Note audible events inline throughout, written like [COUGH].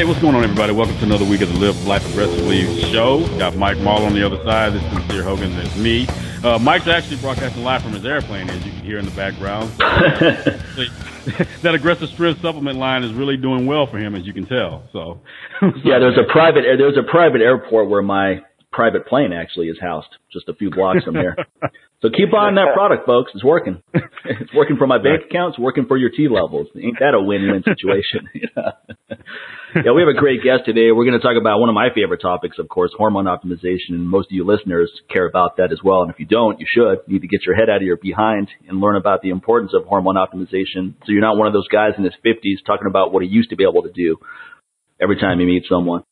Hey, what's going on, everybody? Welcome to another week of the Live Life Aggressively show. Got Mike Mahler on the other side. This is Sincere Hogan. There's me. Uh, Mike's actually broadcasting live from his airplane, as you can hear in the background. So, [LAUGHS] [LAUGHS] that aggressive strength supplement line is really doing well for him, as you can tell. So, [LAUGHS] yeah, there's a private there's a private airport where my private plane actually is housed, just a few blocks from here. So keep buying that product, folks. It's working. [LAUGHS] It's working for my bank account. It's working for your T levels. Ain't that a win-win situation? [LAUGHS] yeah, we have a great guest today. We're going to talk about one of my favorite topics, of course, hormone optimization. And most of you listeners care about that as well. And if you don't, you should. You need to get your head out of your behind and learn about the importance of hormone optimization. So you're not one of those guys in his 50s talking about what he used to be able to do every time he meets someone.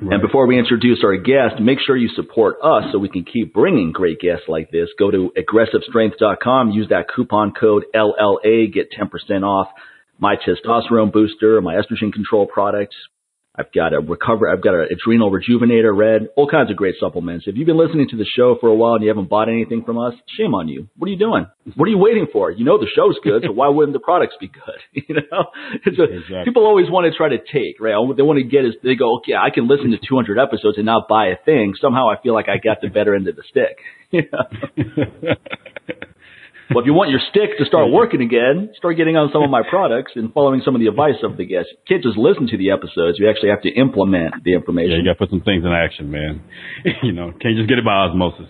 Right. And before we introduce our guest, make sure you support us so we can keep bringing great guests like this. Go to aggressivestrength.com, use that coupon code LLA, get 10% off my testosterone booster, my estrogen control products, I've got a recover. I've got an adrenal rejuvenator red, all kinds of great supplements. If you've been listening to the show for a while and you haven't bought anything from us, shame on you. What are you doing? What are you waiting for? You know the show's good, so why wouldn't the products be good? [LAUGHS] You know, a, exactly. people always want to try to take right. They want to get is they go, okay, I can listen to 200 episodes and not buy a thing. Somehow I feel like I got the better end of the stick. [LAUGHS] You know? [LAUGHS] well, if you want your stick to start working again, start getting on some of my products and following some of the advice of the guests. You can't just listen to the episodes. You actually have to implement the information. Yeah, you got to put some things in action, man. [LAUGHS] you know, can't just get it by osmosis.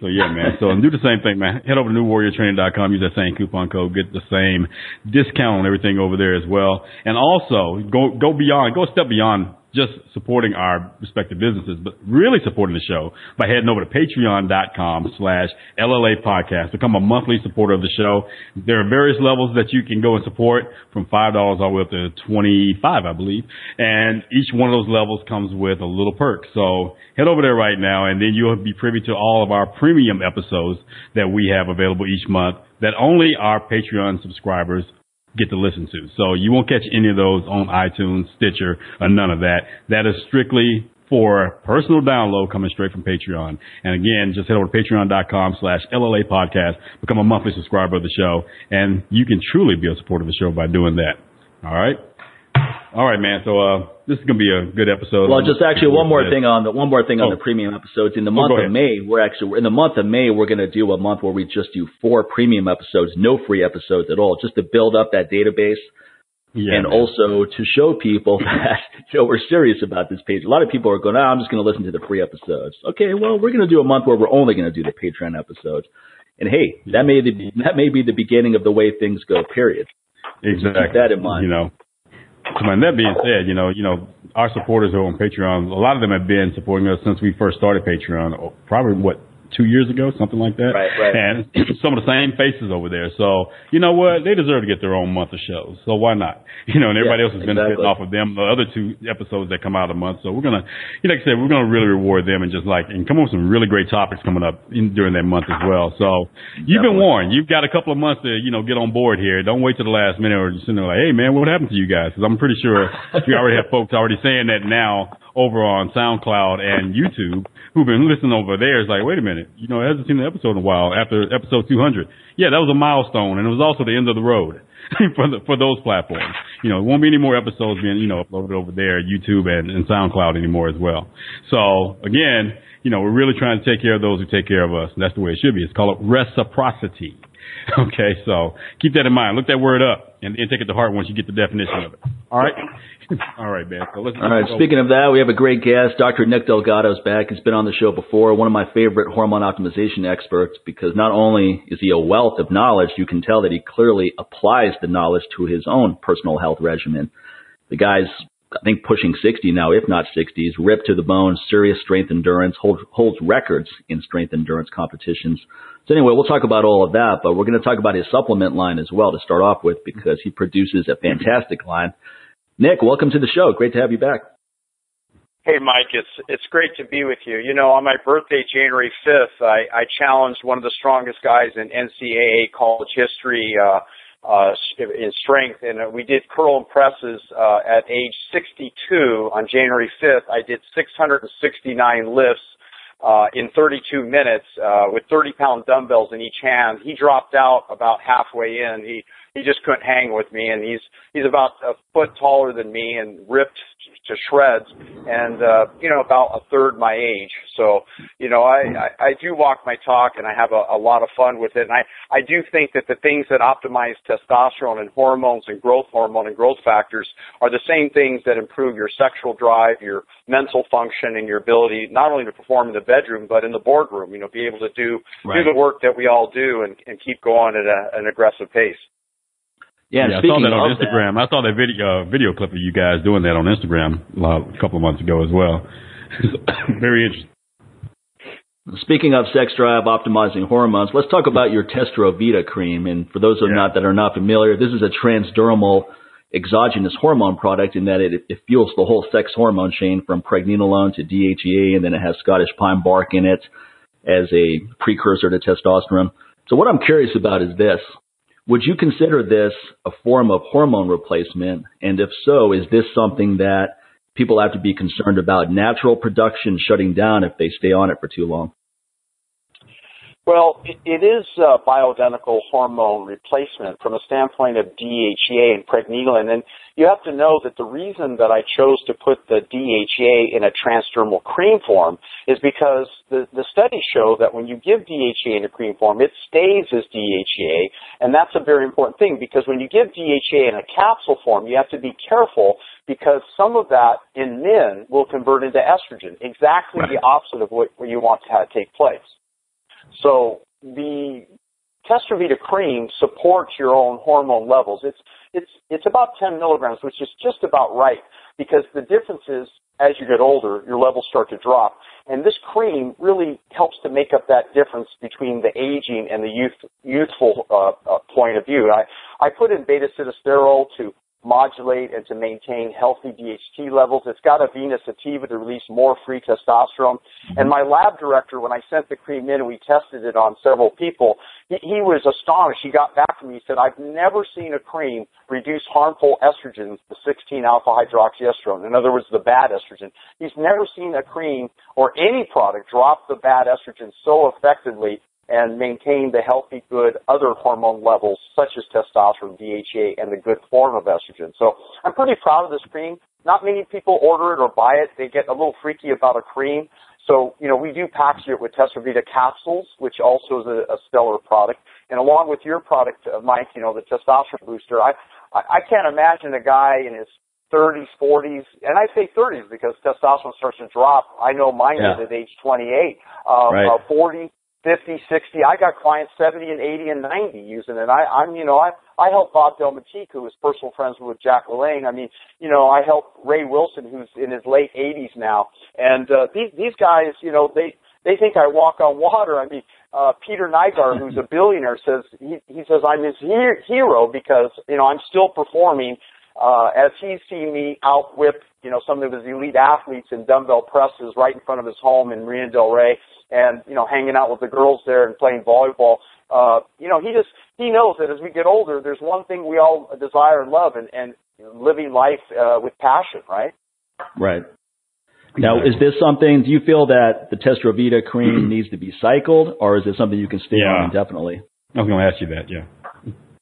So yeah, man. So do the same thing, man. Head over to newwarriortraining.com. Use that same coupon code. Get the same discount on everything over there as well. And also go go beyond, go a step beyond just supporting our respective businesses, but really supporting the show by heading over to patreon.com slash LLA podcast. Become a monthly supporter of the show. There are various levels that you can go and support from $5 all the way up to 25, I believe. And each one of those levels comes with a little perk. So head over there right now and then you'll be privy to all of our premium episodes that we have available each month that only our Patreon subscribers get to listen to. So you won't catch any of those on iTunes, Stitcher, or none of that. That is strictly for personal download coming straight from Patreon. And again, just head over to patreon.com slash LLA podcast, become a monthly subscriber of the show, and you can truly be a supporter of the show by doing that. All right. All right, man. So uh, this is gonna be a good episode. Well, just actually one more thing on the one more thing on oh. the premium episodes. In the oh, month oh, of May, we're actually in the month of May we're gonna do a month where we just do four premium episodes, no free episodes at all, just to build up that database. Yeah, and man. also to show people [LAUGHS] that you know, we're serious about this page. A lot of people are going, oh, I'm just going to listen to the free episodes. Okay, well, we're going to do a month where we're only going to do the Patreon episodes. And hey, that may be, that may be the beginning of the way things go. Period. Exactly. Keep that in mind. You know, man, that being said, you know, you know, our supporters who are on Patreon. A lot of them have been supporting us since we first started Patreon. Oh, probably what two years ago, something like that. Right, right. And [CLEARS THROAT] some of the same faces over there. So, you know what? They deserve to get their own month of shows. So why not? [LAUGHS] You know, and everybody yeah, else has been exactly. off of them, the other two episodes that come out a month. So we're going to, you know, like I said, we're going to really reward them and just like, and come up with some really great topics coming up in, during that month as well. So you've been warned. You've got a couple of months to, you know, get on board here. Don't wait till the last minute or just sitting there like, hey man, what happened to you guys? Cause I'm pretty sure [LAUGHS] we already have folks already saying that now over on SoundCloud and YouTube who've been listening over there is like, wait a minute, you know, hasn't seen an episode in a while after episode 200. Yeah, that was a milestone, and it was also the end of the road [LAUGHS] for the, for those platforms. You know, it won't be any more episodes being you know uploaded over there, YouTube and, and SoundCloud anymore as well. So again, you know, we're really trying to take care of those who take care of us, and that's the way it should be. It's called reciprocity. [LAUGHS] Okay, so keep that in mind. Look that word up and, and take it to heart once you get the definition of it. All right. [LAUGHS] All right, man. So let's, All right. Speaking of that, we have a great guest. Dr. Nick Delgado is back. He's been on the show before. One of my favorite hormone optimization experts because not only is he a wealth of knowledge, you can tell that he clearly applies the knowledge to his own personal health regimen. The guy's, I think, pushing 60 now, if not 60. He's ripped to the bone, serious strength endurance, holds, holds records in strength endurance competitions. So anyway, we'll talk about all of that, but we're going to talk about his supplement line as well to start off with because he produces a fantastic line. Nick, welcome to the show. Great to have you back. Hey, Mike, it's it's great to be with you. You know, on my birthday, January fifth, I, I challenged one of the strongest guys in NCAA college history uh, uh, in strength, and uh, we did curl and presses uh, at age 62 on January 5th. I did 669 lifts uh, in 32 minutes uh, with 30 pound dumbbells in each hand. He dropped out about halfway in. He he just couldn't hang with me, and he's he's about a foot taller than me and ripped to shreds, and uh, you know about a third my age. So you know I I, I do walk my talk, and I have a, a lot of fun with it, and I I do think that the things that optimize testosterone and hormones and growth hormone and growth factors are the same things that improve your sexual drive, your mental function, and your ability not only to perform in the bedroom but in the boardroom. You know, be able to do Right. do the work that we all do and, and keep going at a, an aggressive pace. Yeah, and I saw that on of that- Instagram. I saw that video uh, video clip of you guys doing that on Instagram a couple of months ago as well. [LAUGHS] Very interesting. Speaking of sex drive optimizing hormones, let's talk about your Testrovita cream. And for those of Yeah. not that are not familiar, this is a transdermal exogenous hormone product in that it, it fuels the whole sex hormone chain from pregnenolone to DHEA, and then it has Scottish pine bark in it as a precursor to testosterone. So what I'm curious about is this. Would you consider this a form of hormone replacement? And if so, is this something that people have to be concerned about natural production shutting down if they stay on it for too long? Well, it, it is a bioidentical hormone replacement from a standpoint of DHEA and pregnenolone. And you have to know that the reason that I chose to put the DHEA in a transdermal cream form is because the, the studies show that when you give DHEA in a cream form, it stays as DHEA. And that's a very important thing because when you give DHEA in a capsule form, you have to be careful because some of that in men will convert into estrogen, exactly the opposite of what, what you want to have take place. So the Testrovita cream supports your own hormone levels. It's it's it's about 10 milligrams, which is just about right because the difference is as you get older, your levels start to drop. And this cream really helps to make up that difference between the aging and the youth, youthful uh, uh, point of view. I, I put in beta sitosterol to modulate and to maintain healthy DHT levels. It's got a Avena sativa to release more free testosterone. And my lab director, when I sent the cream in and we tested it on several people, he, he was astonished. He got back to me. He said, I've never seen a cream reduce harmful estrogens, the 16 alpha hydroxyestrogen. In other words, the bad estrogen. He's never seen a cream or any product drop the bad estrogen so effectively and maintain the healthy, good other hormone levels such as testosterone, DHEA, and the good form of estrogen. So I'm pretty proud of this cream. Not many people order it or buy it. They get a little freaky about a cream. So, you know, we do package it with Testrovita capsules, which also is a, a stellar product. And along with your product, uh, Mike, you know, the testosterone booster, I, I, I can't imagine a guy in his 30s, 40s, and I say 30s because testosterone starts to drop. I know mine Yeah. did at age 28. Uh, Right. uh, 40, 50, 60. I got clients 70 and 80 and 90 using it. I, I'm, you know, I, I help Bob Delmonteque, who is personal friends with Jack LaLanne. I mean, you know, I help Ray Wilson, who's in his late 80s now. And, uh, these, these guys, you know, they, they think I walk on water. I mean, uh, Peter Nygard, who's a billionaire, says, he, he says I'm his he- hero because, you know, I'm still performing uh, as he's seen me outwhip, you know, some of his elite athletes in dumbbell presses right in front of his home in Marina Del Rey, and you know, hanging out with the girls there and playing volleyball. Uh, you know, he just he knows that as we get older, there's one thing we all desire and love, and and living life uh, with passion, right? Right. Now, is this something, do you feel that the Testrovita cream [CLEARS THROAT] needs to be cycled, or is it something you can stay Yeah. on indefinitely? I was going to ask you that. Yeah.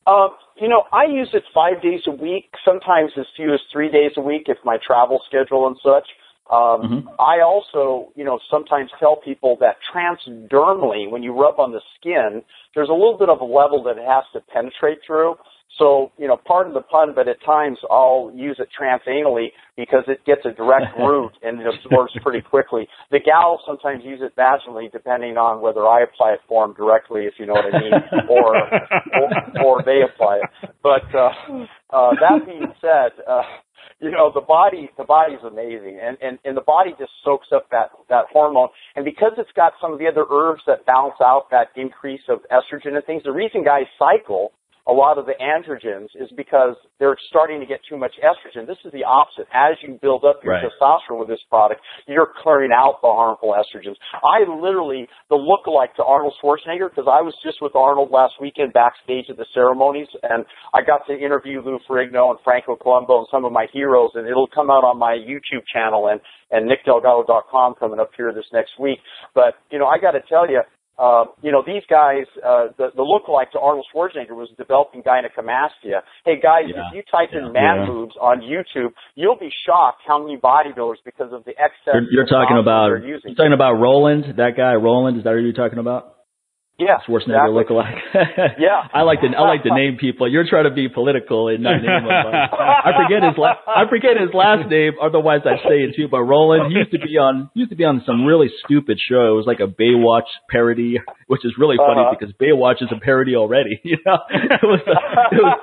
Um, you know, I use it five days a week, sometimes as few as three days a week if my travel schedule and such. Um, Mhm. I also, you know, sometimes tell people that transdermally, when you rub on the skin, there's a little bit of a level that it has to penetrate through. So, you know, pardon the pun, but at times I'll use it transanally because it gets a direct [LAUGHS] route and it absorbs pretty quickly. The gals sometimes use it vaginally depending on whether I apply it for them directly, if you know what I mean, [LAUGHS] or, or, or they apply it. But, uh, uh, that being said, uh, you know the body the body's amazing and, and and the body just soaks up that that hormone and because it's got some of the other herbs that balance out that increase of estrogen and things the reason guys cycle a lot of the androgens is because they're starting to get too much estrogen. This is the opposite. As you build up your Right. testosterone with this product, you're clearing out the harmful estrogens. I literally, the lookalike to Arnold Schwarzenegger, because I was just with Arnold last weekend backstage at the ceremonies, and I got to interview Lou Ferrigno and Franco Columbu and some of my heroes, and it'll come out on my YouTube channel and, and nickdelgado.com coming up here this next week. But, you know, I got to tell you, uh, you know, these guys, uh, the, the lookalike to Arnold Schwarzenegger was developing gynecomastia. Hey guys, Yeah. if you type in Yeah. man Yeah. boobs on YouTube, you'll be shocked how many bodybuilders because of the excess. You're, you're talking about you're talking about Roland, that guy Roland. Is that who you're talking about? Yeah, Schwarzenegger exactly. lookalike. [LAUGHS] Yeah. I like to I like to name people. You're trying to be political and not name him. I forget his la- I forget his last name. Otherwise, I'd say it too. But Roland he used to be on he used to be on some really stupid show. It was like a Baywatch parody, which is really funny Uh-huh. because Baywatch is a parody already. [LAUGHS] You know, it was it was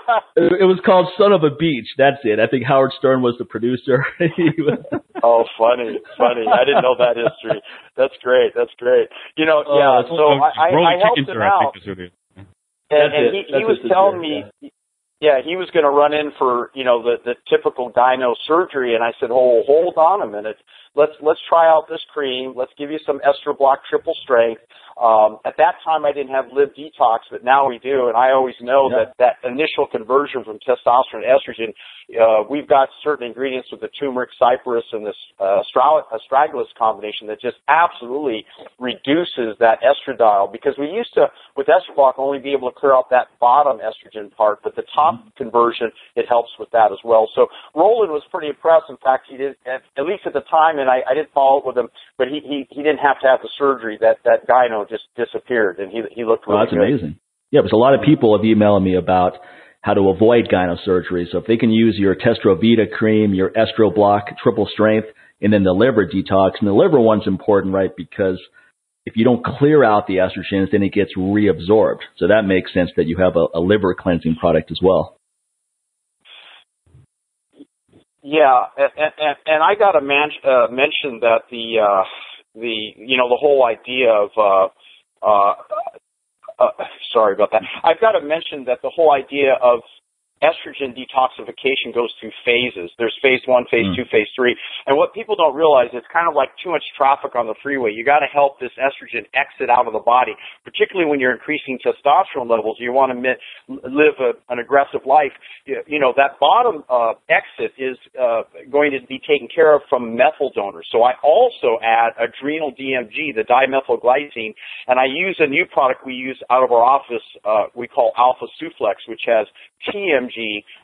it was called Son of a Beach. That's it. I think Howard Stern was the producer. [LAUGHS] was, Oh, funny, funny. I didn't know that history. That's great. That's great. You know, yeah. that's So I, I, I helped him sir, I out. think is what it is. and, and he, he was it, telling yeah. me, yeah, he was going to run in for you know the the typical gyno surgery, and I said, oh, hold on a minute, let's let's try out this cream, let's give you some Estroblock triple strength. Um, at that time, I didn't have Live Detox, but now we do, and I always know Yeah. that that initial conversion from testosterone to estrogen, uh, we've got certain ingredients with the turmeric, cypress, and this uh, astragalus combination that just absolutely reduces that estradiol because we used to with Estroblock only be able to clear out that bottom estrogen part, but the top conversion it helps with that as well. So Roland was pretty impressed. In fact, he did at, at least at the time, and I, I didn't follow up with him, but he, he he didn't have to have the surgery. That that gyno just disappeared, and he he looked Well, that's good. amazing. Yeah, because a lot of people have emailed me about how to avoid gyno surgery. So if they can use your Testrovita cream, your Estroblock triple strength, and then the liver detox, and the liver one's important, right? Because if you don't clear out the estrogens, then it gets reabsorbed. So that makes sense that you have a, a liver cleansing product as well. Yeah, and and, and I got to man, uh, mention that the uh, the you know the whole idea of uh, uh, uh, sorry about that. I've got to mention that the whole idea of estrogen detoxification goes through phases. There's phase one, phase Mm. two, phase three. And what people don't realize is it's kind of like too much traffic on the freeway. You got to help this estrogen exit out of the body, particularly when you're increasing testosterone levels. You want to live a, an aggressive life. You, you know, that bottom uh, exit is uh, going to be taken care of from methyl donors. So I also add adrenal DMG, the dimethylglycine, and I use a new product we use out of our office, uh, we call Alpha Suflex, which has TMG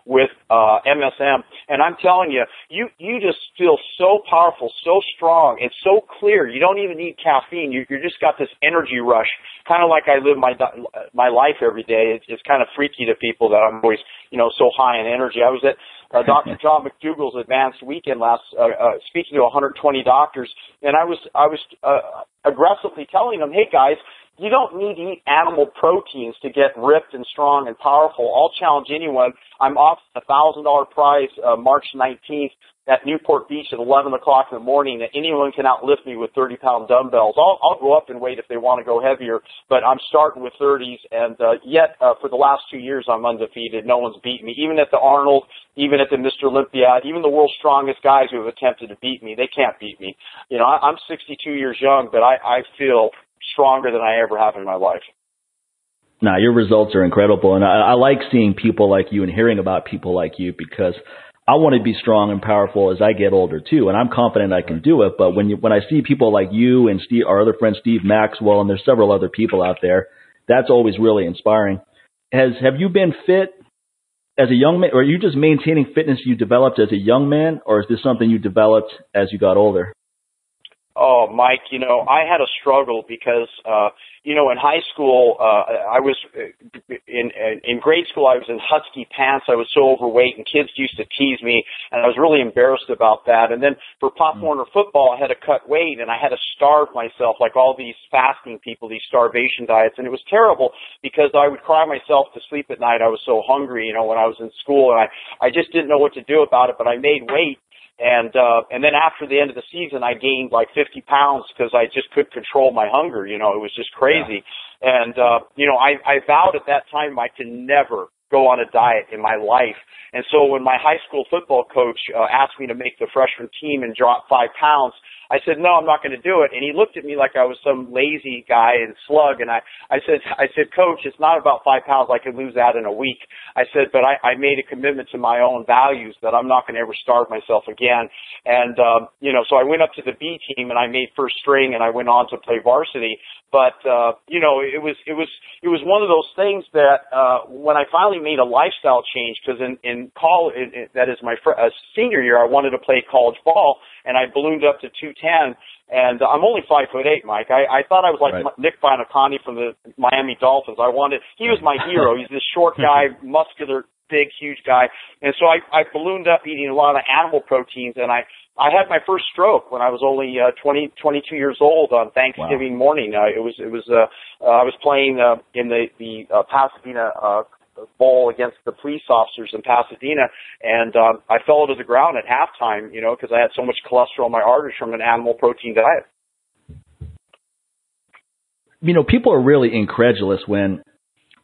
with uh, MSM. And I'm telling you, you you just feel so powerful, so strong, and so clear. You don't even need caffeine. You you just got this energy rush, kind of like I live my my life every day. It's, it's kind of freaky to people that I'm always you know so high in energy. I was at uh, Dr. [LAUGHS] John McDougall's advanced weekend last, uh, uh, speaking to 120 doctors, and I was I was uh, aggressively telling them, hey guys, you don't need to eat animal proteins to get ripped and strong and powerful. I'll challenge anyone. I'm off a thousand dollar prize uh, March 19th at Newport Beach at 11 o'clock in the morning. That anyone can outlift me with 30 pound dumbbells. I'll, I'll go up in weight if they want to go heavier, but I'm starting with 30s. And uh, yet, uh, for the last two years, I'm undefeated. No one's beaten me, even at the Arnold, even at the Mr. Olympiad, even the world's strongest guys who have attempted to beat me. They can't beat me. You know, I, I'm 62 years young, but I, I feel stronger than I ever have in my life. Nah, your results are incredible, and I, I like seeing people like you and hearing about people like you because I want to be strong and powerful as I get older too, and I'm confident I can do it. But when you when I see people like you and Steve, our other friend Steve Maxwell, and there's several other people out there, that's always really inspiring. Has have you been fit as a young man, or are you just maintaining fitness you developed as a young man, or is this something you developed as you got older? Oh, Mike, you know, I had a struggle because, uh, you know, in high school, uh, I was in, in grade school, I was in husky pants. I was so overweight and kids used to tease me and I was really embarrassed about that. And then for Pop Warner football, I had to cut weight and I had to starve myself like all these fasting people, these starvation diets. And it was terrible because I would cry myself to sleep at night. I was so hungry, you know, when I was in school and I, I just didn't know what to do about it, but I made weight and uh and then after the end of the season I gained like 50 pounds because I just couldn't control my hunger you know it was just crazy yeah. and uh you know I I vowed at that time I can never go on a diet in my life and so when my high school football coach uh, asked me to make the freshman team and drop 5 pounds I said, no, I'm not going to do it. And he looked at me like I was some lazy guy and slug. And I, I said, I said, coach, it's not about five pounds. I could lose that in a week. I said, but I, I made a commitment to my own values that I'm not going to ever starve myself again. And, um, you know, so I went up to the B team and I made first string and I went on to play varsity. But, uh, you know, it was, it was, it was one of those things that, uh, when I finally made a lifestyle change, because in, in college, that is my fr- uh, senior year, I wanted to play college ball and I ballooned up to 210. And I'm only five foot eight, Mike. I, I thought I was like right. Nick Buoniconti from the Miami Dolphins. I wanted, he was my hero. He's this short [LAUGHS] guy, muscular, big, huge guy. And so I, I ballooned up eating a lot of animal proteins and I, I had my first stroke when I was only uh, 20, 22 years old on Thanksgiving wow. morning. Uh, it was, it was, uh, uh, I was playing uh, in the the uh, Pasadena uh, bowl against the police officers in Pasadena, and um, I fell to the ground at halftime, you know, because I had so much cholesterol in my arteries from an animal protein diet. You know, people are really incredulous when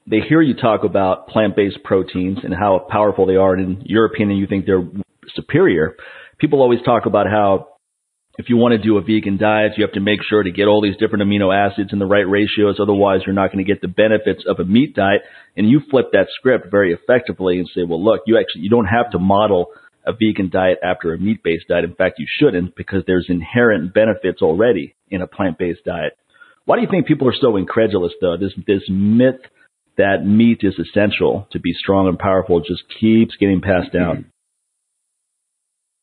they hear you talk about plant-based proteins and how powerful they are, and in your opinion, you think they're superior. People always talk about how if you want to do a vegan diet, you have to make sure to get all these different amino acids in the right ratios. Otherwise, you're not going to get the benefits of a meat diet. And you flip that script very effectively and say, well, look, you actually, you don't have to model a vegan diet after a meat-based diet. In fact, you shouldn't because there's inherent benefits already in a plant-based diet. Why do you think people are so incredulous though? This, this myth that meat is essential to be strong and powerful just keeps getting passed down.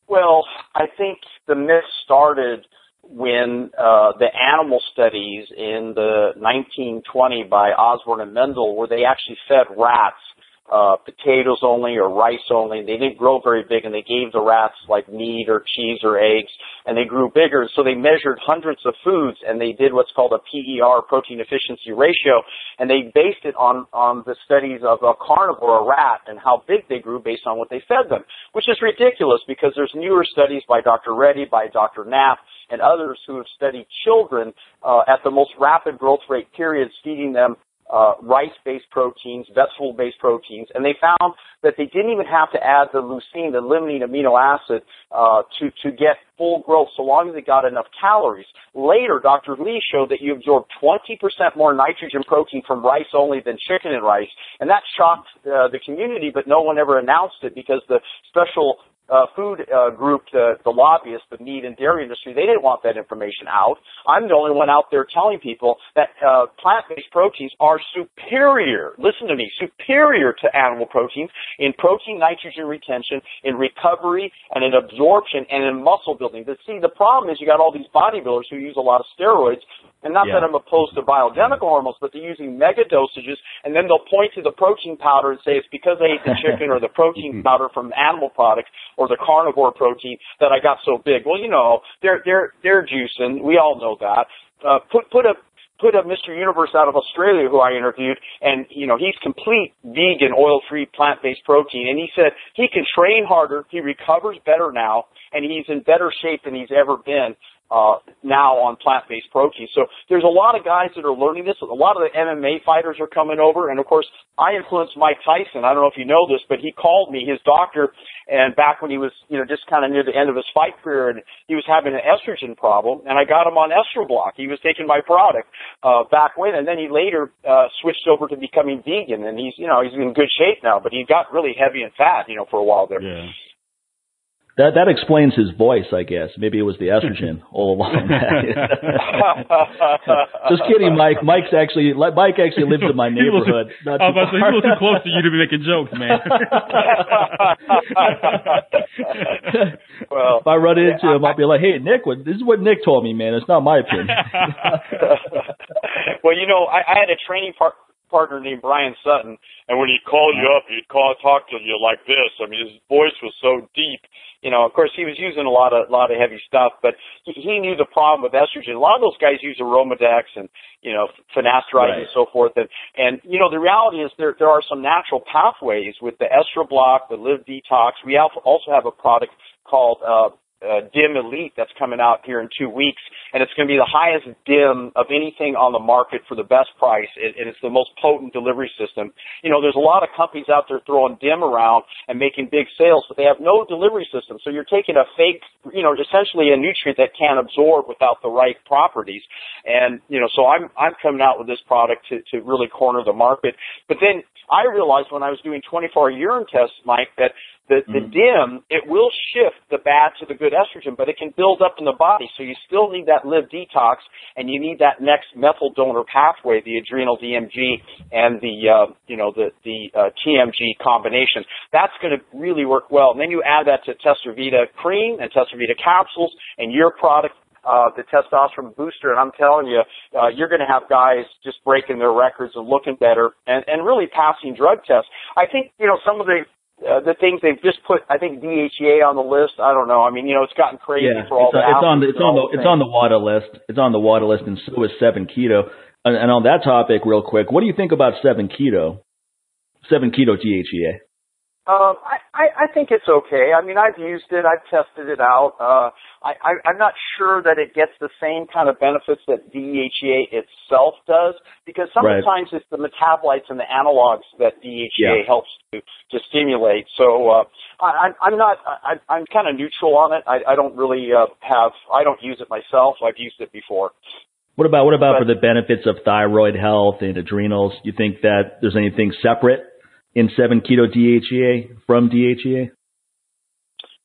Well, I think the myth started when uh, the animal studies in the 1920 by Osborne and Mendel, where they actually fed rats uh, potatoes only or rice only. They didn't grow very big, and they gave the rats like meat or cheese or eggs, and they grew bigger. So they measured hundreds of foods, and they did what's called a PER, protein efficiency ratio, and they based it on on the studies of a carnivore, a rat, and how big they grew based on what they fed them, which is ridiculous because there's newer studies by Dr. Reddy, by Dr. Knapp, and others who have studied children uh, at the most rapid growth rate periods, feeding them uh, rice-based proteins, vegetable-based proteins, and they found that they didn't even have to add the leucine, the limiting amino acid, uh, to to get full growth, so long as they got enough calories. Later, Dr. Lee showed that you absorb 20% more nitrogen protein from rice only than chicken and rice, and that shocked uh, the community, but no one ever announced it because the special uh, food uh, group, the, the lobbyists, the meat and dairy industry, they didn't want that information out. I'm the only one out there telling people that uh, plant-based proteins are superior. Listen to me, superior to animal proteins in protein nitrogen retention, in recovery, and in absorption, and in muscle building. But see, the problem is you got all these bodybuilders who use a lot of steroids and not yeah. that I'm opposed to bioidentical hormones, but they're using mega dosages, and then they'll point to the protein powder and say it's because I ate the [LAUGHS] chicken or the protein powder from animal products or the carnivore protein that I got so big. Well, you know, they're they're they're juicing. We all know that. Uh, put put a put a Mr. Universe out of Australia who I interviewed, and you know he's complete vegan, oil-free, plant-based protein, and he said he can train harder, he recovers better now, and he's in better shape than he's ever been uh, now on plant-based protein. So there's a lot of guys that are learning this. A lot of the MMA fighters are coming over, and of course, I influenced Mike Tyson. I don't know if you know this, but he called me, his doctor, and back when he was, you know, just kind of near the end of his fight career, and he was having an estrogen problem, and I got him on Estroblock. He was taking my product uh, back when, and then he later uh, switched over to becoming vegan, and he's, you know, he's in good shape now, but he got really heavy and fat, you know, for a while there. Yeah. That that explains his voice, I guess. Maybe it was the estrogen [LAUGHS] all along. [LAUGHS] Just kidding, Mike. Mike's actually Mike actually lives in my neighborhood. Too, [LAUGHS] not I was about to say he's a little too close to you to be making jokes, man. well, if I run into him, I'll be like, "Hey, Nick, what, this is what Nick told me, man. It's not my opinion." well, you know, I, I had a training part partner named Brian Sutton, and when he'd call you up, he'd call talk to you like this. I mean, his voice was so deep. You know, of course, he was using a lot of lot of heavy stuff, but he, he knew the problem with estrogen. A lot of those guys use Arimidex and you know finasteride right. and so forth. And and you know, the reality is there there are some natural pathways with the Estroblock, the Live Detox. We also have a product called uh, uh, DIM Elite that's coming out here in two weeks, and it's going to be the highest DIM of anything on the market for the best price, and it's the most potent delivery system. You know, there's a lot of companies out there throwing DIM around and making big sales, but they have no delivery system. So you're taking a fake, you know, essentially a nutrient that can't absorb without the right properties. And you know, so I'm I'm coming out with this product to to really corner the market. But then I realized when I was doing 24 urine tests, Mike, that the, the mm-hmm. DIM, it will shift the bad to the good estrogen, but it can build up in the body. So you still need that live detox and you need that next methyl donor pathway, the adrenal DMG and the, uh, you know, the, the uh, TMG combination. That's going to really work well. And then you add that to Testrovita cream and Testrovita capsules and your product uh, the testosterone booster, and I'm telling you, uh, you're going to have guys just breaking their records and looking better, and and really passing drug tests. I think you know some of the uh, the things they've just put, I think DHEA on the list. I don't know. I mean, you know, it's gotten crazy yeah, for all it's, the. It's on the it's on the it's on the WADA list. It's on the WADA list, and so is Seven Keto. And, and on that topic, real quick, what do you think about Seven Keto? Seven Keto DHEA. Um, I, I, I think it's okay. I mean, I've used it. I've tested it out. Uh, I, I, I'm not sure that it gets the same kind of benefits that DHEA itself does because sometimes right. it's the metabolites and the analogs that DHEA yeah. helps to, to stimulate. So, uh, I, I'm not, I, I'm kind of neutral on it. I, I don't really, uh, have, I don't use it myself. I've used it before. What about, what about but, for the benefits of thyroid health and adrenals? Do You think that there's anything separate in 7 keto DHEA from DHEA?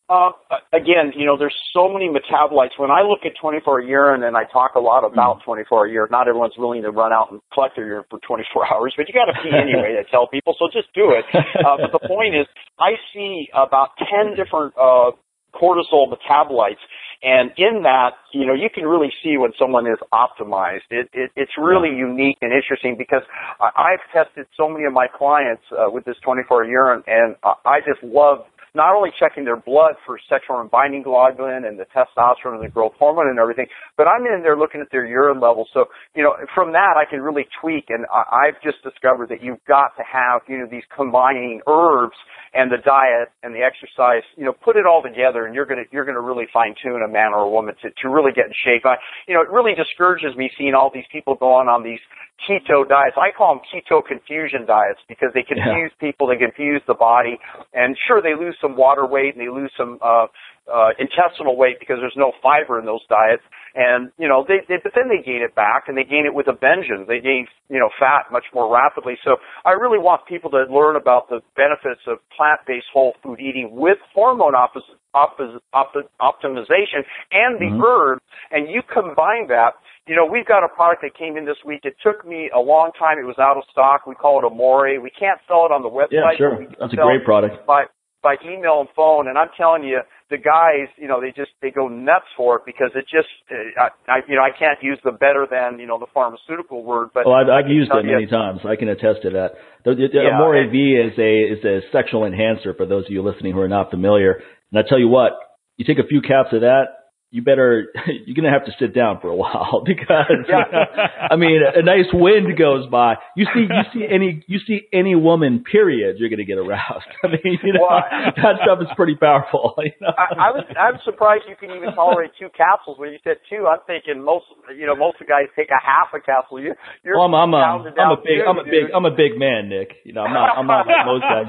Uh, again, you know, there's so many metabolites. When I look at 24 urine and I talk a lot about mm. 24 urine, not everyone's willing to run out and collect their urine for 24 [LAUGHS] hours, but you got to pee anyway. I tell people, so just do it. Uh, but the point is, I see about 10 different uh, cortisol metabolites and in that, you know, you can really see when someone is optimized. It, it it's really unique and interesting because I, I've tested so many of my clients uh, with this 24 urine, and I just love not only checking their blood for sexual and binding globulin and the testosterone and the growth hormone and everything, but I'm in there looking at their urine levels. So, you know, from that I can really tweak and I, I've just discovered that you've got to have, you know, these combining herbs and the diet and the exercise, you know, put it all together and you're gonna, you're gonna really fine tune a man or a woman to, to really get in shape. I, you know, it really discourages me seeing all these people going on these keto diets. I call them keto confusion diets because they confuse yeah. people, they confuse the body, and sure they lose some water weight and they lose some uh, uh, intestinal weight because there's no fiber in those diets, and you know they, they but then they gain it back and they gain it with a vengeance. They gain you know fat much more rapidly. So I really want people to learn about the benefits of plant-based whole food eating with hormone opposite optimization and the mm-hmm. herbs, and you combine that you know, we've got a product that came in this week. It took me a long time. It was out of stock. We call it Amore. We can't sell it on the website. Yeah, sure. That's a great product. By by email and phone, and I'm telling you, the guys, you know, they just they go nuts for it because it just, eh, I, I you know, I can't use the better than you know the pharmaceutical word, but oh, I've, I've used it many times. I can attest to that. The, the, the yeah, Amore V is a is a sexual enhancer for those of you listening who are not familiar. And I tell you what, you take a few caps of that, you better [LAUGHS] you're gonna have to sit down for a while [LAUGHS] because yeah. I mean a nice wind goes by. You see you see any you see any woman period, you're gonna get aroused. [LAUGHS] I mean you know well, that stuff is pretty powerful. You know? I, I was I'm surprised you can even tolerate two capsules. When you said two, I'm thinking most you know most of the guys take a half a capsule. You you're well, I'm, I'm a I'm a big I'm a big dude. I'm a big man, Nick. You know I'm not I'm not like most guys.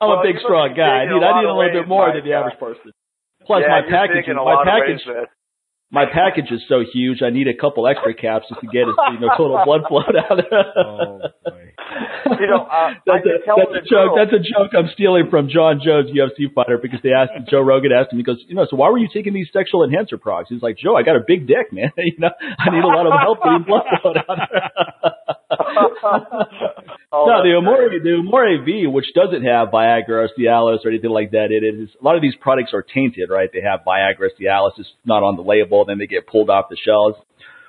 I'm well, a big strong guy. I need I need a little bit more than the average person. Plus yeah, my package, my package, ways, my package is so huge. I need a couple extra caps just to get it, you know, total blood flow down. [LAUGHS] oh boy. You know, uh, [LAUGHS] that's, a, that's a joke. That's a joke I'm stealing from Jon Jones, UFC fighter, because they asked Joe Rogan asked him. He goes, you know, so why were you taking these sexual enhancer products? He's like, Joe, I got a big dick, man. [LAUGHS] you know, I need a lot of help getting blood flow down. oh, no, the Amore, the Amore V, which doesn't have Viagra or Cialis or anything like that, it is a lot of these products are tainted, right? They have Viagra, Cialis, it's not on the label, then they get pulled off the shelves.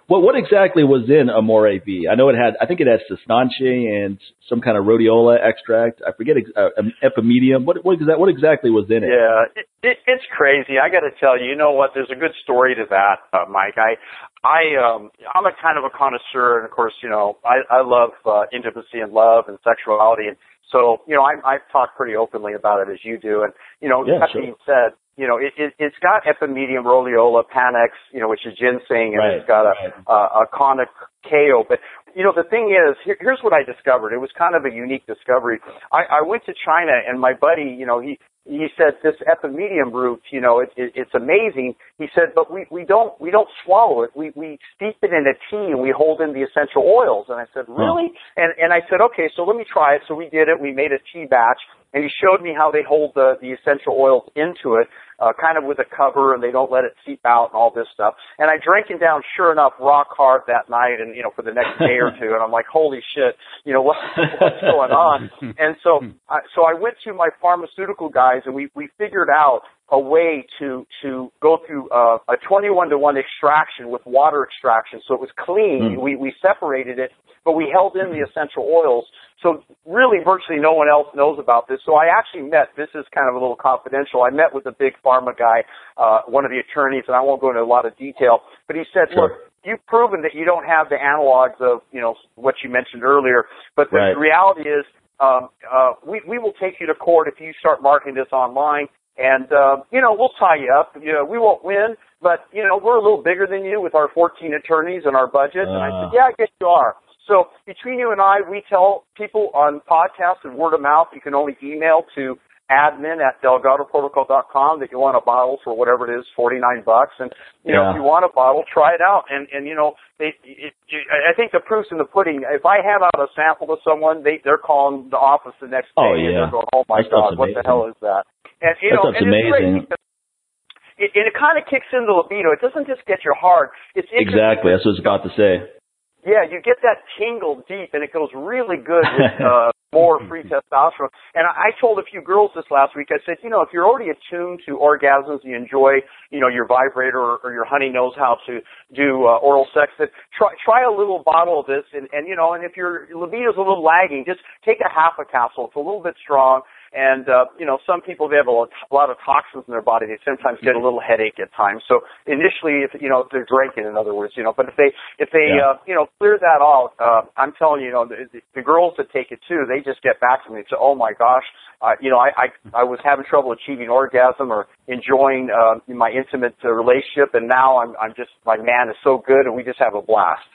What what exactly was in Amore V? I know it had, I think it had Sustancia and some kind of rhodiola extract. I forget uh, epimedium. What what that? What exactly was in it? Yeah, it, it, it's crazy. I got to tell you. You know what? There's a good story to that, uh, Mike. I I um I'm a kind of a connoisseur, and of course, you know, I I love uh, intimacy and love and sexuality, and So, you know, I, I've talked pretty openly about it as you do. And, you know, Yeah, that sure. being said, you know, it, it, it's got epimedium, rhodiola, panax, you know, which is ginseng, and Right, it's got a, right. a, a conic KO. But, you know, the thing is, here, here's what I discovered. It was kind of a unique discovery. I, I went to China and my buddy, you know, he, he said this epimedium root, you know, it, it, it's amazing. He said, but we, we don't we don't swallow it. We we steep it in a tea and we hold in the essential oils. And I said, really? And and I said, okay, so let me try it. So we did it. We made a tea batch, and he showed me how they hold the the essential oils into it, uh, kind of with a cover, and they don't let it seep out and all this stuff. And I drank it down, sure enough, rock hard that night, and you know, for the next day or [LAUGHS] two. And I'm like, holy shit, you know what [LAUGHS] what's going on? [LAUGHS] And so I, so I went to my pharmaceutical guys, and we we figured out a way to to go through uh, a 21 to 1 extraction with water extraction so it was clean Mm. we we separated it but we held in the essential oils so really virtually no one else knows about this so i actually met this is kind of a little confidential i met with a big pharma guy uh one of the attorneys and i won't go into a lot of detail but he said Sure. look you've proven that you don't have the analogs of you know what you mentioned earlier but the Right. reality is um, uh, we, we will take you to court if you start marketing this online. And, uh, you know, we'll tie you up. You know, we won't win, but, you know, we're a little bigger than you with our 14 attorneys and our budget. and I Uh. said, yeah, I guess you are. So between you and I, we tell people on podcasts and word of mouth, you can only email to admin at delgadoprotocol.com that you want a bottle for whatever it is, 49 bucks. And, you know, if you want a bottle, try it out. And, and, you know, they, it, it, I think the proof's in the pudding. If I hand out a sample to someone, they, they're calling the office the next oh, day Oh, and yeah. they're going, oh my That God, what the hell is that? And, you That know, and it's great amazing. because it, it kind of kicks into libido. It doesn't just get your heart. It's Exactly. That's what I was about to say. Yeah, you get that tingle deep, and it goes really good with [LAUGHS] uh, more free testosterone. And I, told a few girls this last week. I said, you know, if you're already attuned to orgasms, you enjoy, you know, your vibrator or, or your honey knows how to do uh, oral sex. That try try a little bottle of this, and and you know, and if your libido's a little lagging, just take a half a capsule. It's a little bit strong. And uh, you know, some people they have a lot, a lot of toxins in their body. They sometimes get a little headache at times. So initially, if you know, if they're drinking, in other words, you know, but if they if they Yeah. uh, you know clear that out, uh, I'm telling you, you know, the, the, the girls that take it too, they just get back to me and say, "Oh my gosh, uh, you know, I, I I was having trouble achieving orgasm or enjoying uh, my intimate uh, relationship, and now I'm I'm just my man is so good, and we just have a blast."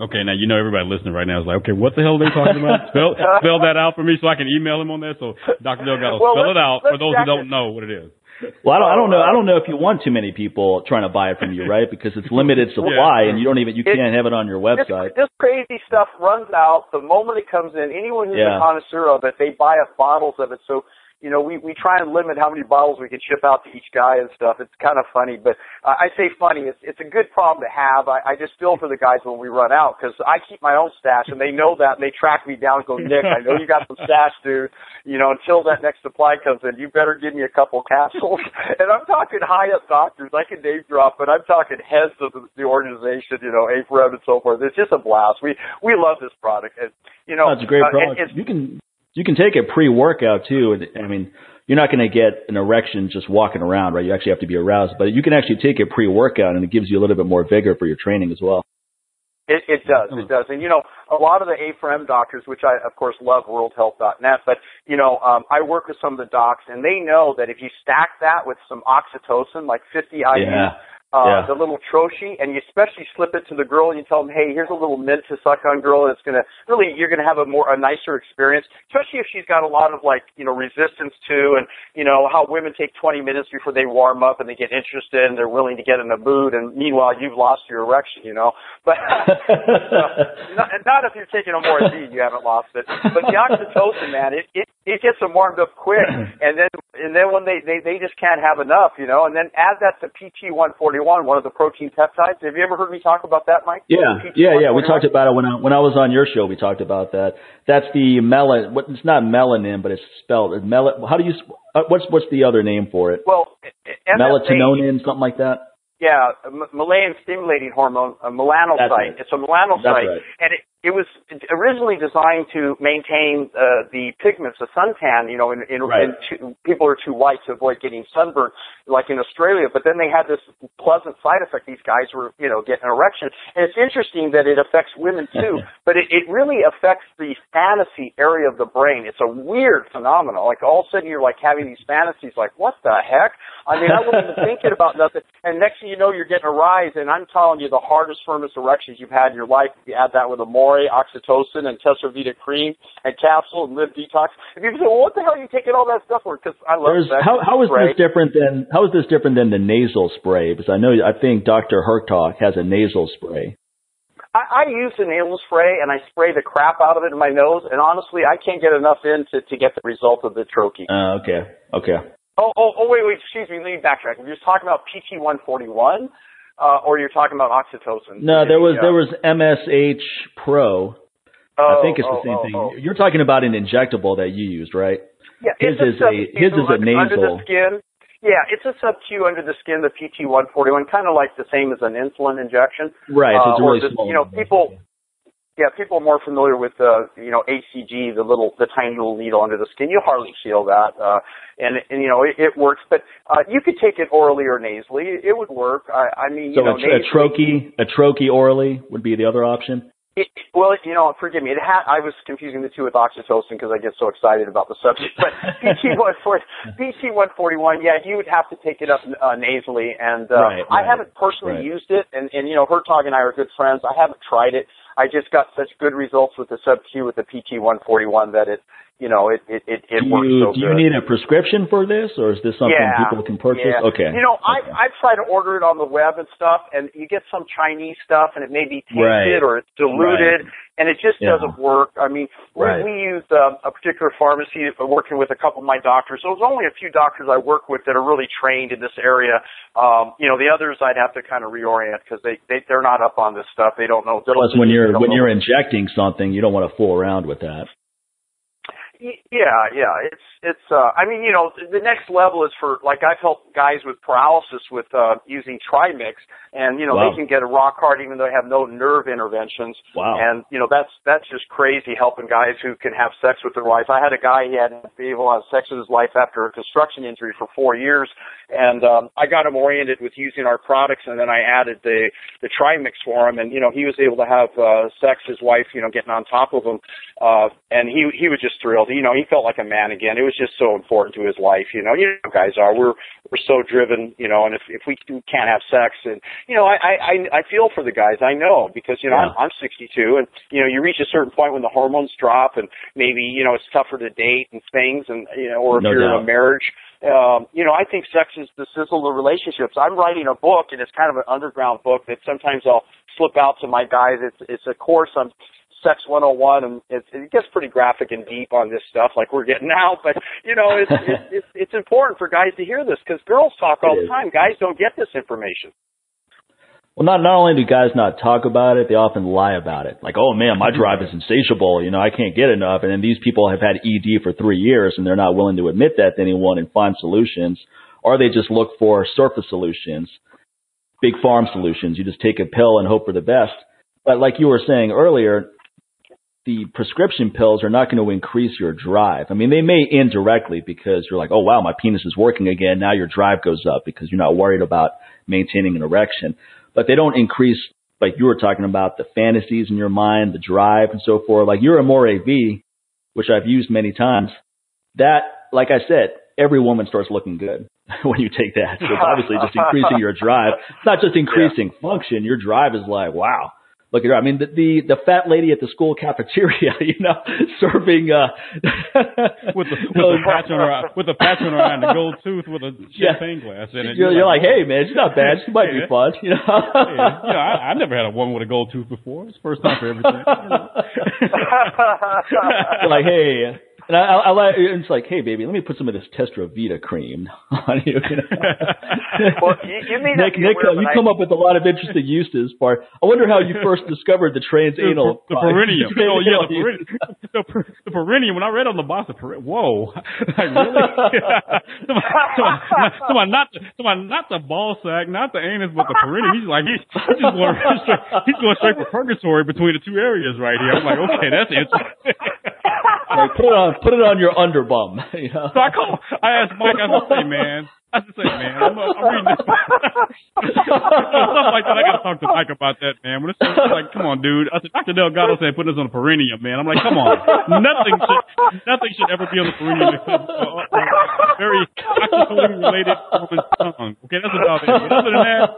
Okay, now you know everybody listening right now is like, okay, what the hell are they talking about? [LAUGHS] spell spell that out for me so I can email him on that. So Dr. Delgado, Well, spell it out for those who don't it. know what it is. Well, I don't, I don't know. I don't know if you want too many people trying to buy it from you, right? Because it's limited supply, and you don't even you It- can't have it on your This, website. this crazy stuff runs out the moment it comes in. Anyone who's Yeah. a connoisseur of it, they buy up bottles of it. So, you know, we, we try and limit how many bottles we can ship out to each guy and stuff. It's kind of funny, but uh, I say funny. It's, it's a good problem to have. I, I just feel for the guys when we run out because I keep my own stash and they know that and they track me down and go, Nick, I know you got some stash, dude. You know, until that next supply comes in, you better give me a couple capsules. [LAUGHS] and I'm talking high up doctors. I can name drop, but I'm talking heads of the, the organization, you know, A4M and so forth. It's just a blast. We, we love this product. And, you know, it's a great uh, and product. it's, you can you can take it pre-workout too. and- I mean, you're not going to get an erection just walking around, right? You actually have to be aroused, but you can actually take it pre-workout, and it gives you a little bit more vigor for your training as well. It, it does. It does. And you know, a lot of the A4M doctors, which I of course love, WorldHealth.net, but you know, um, I work with some of the docs, and they know that if you stack that with some oxytocin, like 50 IU, Yeah. Uh, Yeah. the little troche, and you especially slip it to the girl, and you tell them, hey, here's a little mint to suck on, girl. And it's gonna really, you're gonna have a more a nicer experience, especially if she's got a lot of like you know resistance to, and you know how women take 20 minutes before they warm up and they get interested and they're willing to get in the mood, and meanwhile you've lost your erection, you know. But [LAUGHS] not, not if you're taking Amore V, you haven't lost it. But the oxytocin, man, it it it gets them warmed up quick, and then and then when they they they just can't have enough, you know. And then add that to PT 141, one of the protein peptides. Have you ever heard me talk about that, Mike? Yeah, yeah, yeah. We talked about it when I when I was on your show. We talked about that. That's the melon. It's not melanin, but it's spelled mel. How do you? s- uh, What's what's the other name for it? Well, MSH, Melatonin, something like that. Yeah, m- stimulating hormone, a melanocyte. Right. It's a melanocyte, right. and it it was originally designed to maintain uh, the pigments, the suntan, you know, in, in, right. in too, people are too white to avoid getting sunburned, like in Australia. But then they had this pleasant side effect. These guys were, you know, getting an erection. And it's interesting that it affects women too, [LAUGHS] but it, it really affects the fantasy area of the brain. It's a weird phenomenon. Like all of a sudden you're like having these fantasies like, what the heck? I mean, I wasn't even [LAUGHS] thinking about nothing. And next thing you know, you're getting a rise. And I'm telling you, the hardest, firmest erections you've had in your life, you add that with a more oxytocin, and Testrovita cream, and capsule, and live detox. And people say, well, what the hell are you taking all that stuff for? Because I love There's, sex. how, how is spray. this different than how is this different than the nasal spray? Because I know I think Dr. Hertog has a nasal spray. I, I use the nasal spray and I spray the crap out of it in my nose, and honestly, I can't get enough in to, to get the result of the troche. Uh, okay, okay. Oh, oh, oh, wait, wait, excuse me, let me backtrack. You're talking about PT141, uh, or you're talking about oxytocin? No, there was Yeah. there was MSH Pro. Oh, I think it's oh, the same oh, thing. oh. You're talking about an injectable that you used, right? Yeah, His is a- his is a under, under nasal. the skin. Yeah, it's a sub Q under the skin, the PT141, kind of like the same as an insulin injection. Right. so Uh, it's or really just, small. you know, people, yeah, people are more familiar with uh, you know ACG, the little, the tiny little needle under the skin. You hardly feel that, uh, and and you know it, it works. But uh, you could take it orally or nasally. It would work. I, I mean, So you know, a, tr- a nasally- troche, a troche orally would be the other option. It, well, you know, forgive me. It had, I was confusing the two with oxytocin because I get so excited about the subject. But [LAUGHS] PT one forty, PT one forty one, yeah, you would have to take it up uh, nasally, and uh, Right, I haven't personally right. used it. And and you know, Hertoghe and I are good friends. I haven't tried it. I just got such good results with the sub Q with the PT one forty one that it, you know, it it it, it do works you, so do good. you need a prescription for this, or is this something Yeah, people can purchase? Yeah. Okay. You know, Okay. I I try to order it on the web and stuff, and you get some Chinese stuff, and it may be tainted Right. or it's diluted, and it just Yeah. doesn't work. I mean, we, Right. we used uh, a particular pharmacy uh, working with a couple of my doctors. So there's only a few doctors I work with that are really trained in this area. Um, you know, the others I'd have to kind of reorient because they, they they're not up on this stuff. They don't know. Plus, when you're when know. you're injecting something, you don't want to fool around with that. Yeah, yeah. It's it's. uh I mean, you know, the next level is for like I've helped guys with paralysis with uh using Trimix, and you know Wow. they can get a rock hard even though they have no nerve interventions. Wow. And you know that's that's just crazy helping guys who can have sex with their wife. I had a guy he had be able to have sex with his wife after a construction injury for four years, and um I got him oriented with using our products, and then I added the the Trimix for him, and you know he was able to have uh sex. His wife, you know, getting on top of him, uh and he he was just thrilled. You know, he felt like a man again. It was just so important to his life. You know, you know, guys are we're we're so driven. You know, and if if we can't have sex, and you know, I I I feel for the guys. I know because you know Yeah. I'm I'm 62, and you know, you reach a certain point when the hormones drop, and maybe you know it's tougher to date and things, and you know, or if No you're in a marriage. Um, you know, I think sex is the sizzle of relationships. I'm writing a book, and it's kind of an underground book that sometimes I'll slip out to my guys. It's it's a course on Sex 101, and it, it gets pretty graphic and deep on this stuff, like we're getting now. But you know, it's [LAUGHS] it's, it's, it's important for guys to hear this because girls talk all the time. Guys don't get this information. Well, not not only do guys not talk about it, they often lie about it. Like, oh man, my mm-hmm. drive is insatiable. You know, I can't get enough. And then these people have had ED for three years, and they're not willing to admit that to anyone and find solutions, or they just look for surface solutions, big farm solutions. You just take a pill and hope for the best. But like you were saying earlier, the prescription pills are not going to increase your drive. I mean, they may indirectly because you're like, oh wow, my penis is working again. Now your drive goes up because you're not worried about maintaining an erection. But they don't increase, like you were talking about, the fantasies in your mind, the drive and so forth. Like you're Amore V, which I've used many times. That, like I said, every woman starts looking good [LAUGHS] when you take that. So it's obviously just [LAUGHS] increasing your drive. It's not just increasing function. Your drive is like, wow, look at her. I mean, the, the, the fat lady at the school cafeteria, [LAUGHS] you know, serving, uh, [LAUGHS] with the with the [LAUGHS] patch on her eye- with the patch on her eye and the gold tooth with a Yeah. champagne glass in it. you're, you're like, hey man, she's not bad. She might be fun, you know. Hey, you know, I, I never had a woman with a gold tooth before. It's the first time for everything. you know. Like, hey, And I, I, I like it's like, hey baby, let me put some of this Testrovita cream [LAUGHS] on you. you know? [LAUGHS] well, you, you may Nick, Nick, aware, you but come I, up with a lot of interesting uses for. I wonder how you first discovered the transanal. the, the perineum. [LAUGHS] Oh yeah, the transanal perineum. the, per, the perineum. When I read on the box, the perineum. Whoa, like really? somebody, somebody, not the, somebody, not the ball sack, not the anus, but the perineum. He's like he's, he's just going straight, he's going straight for purgatory between the two areas right here. I'm like, okay, that's interesting. Like, put it on, put it on your underbum. [LAUGHS] You know? So I call, I asked Mike, I said, hey man, I just say, man, I'm, I'm reading this. Stuff [LAUGHS] like that. I gotta talk to Mike about that, man. When it's like, come on, dude. I said, Dr. Delgado said, put this on the perineum, man. I'm like, come on. Nothing should, nothing should ever be on the perineum except uh, uh, very oxytocin related woman's tongue. Okay, that's about it. But other than that,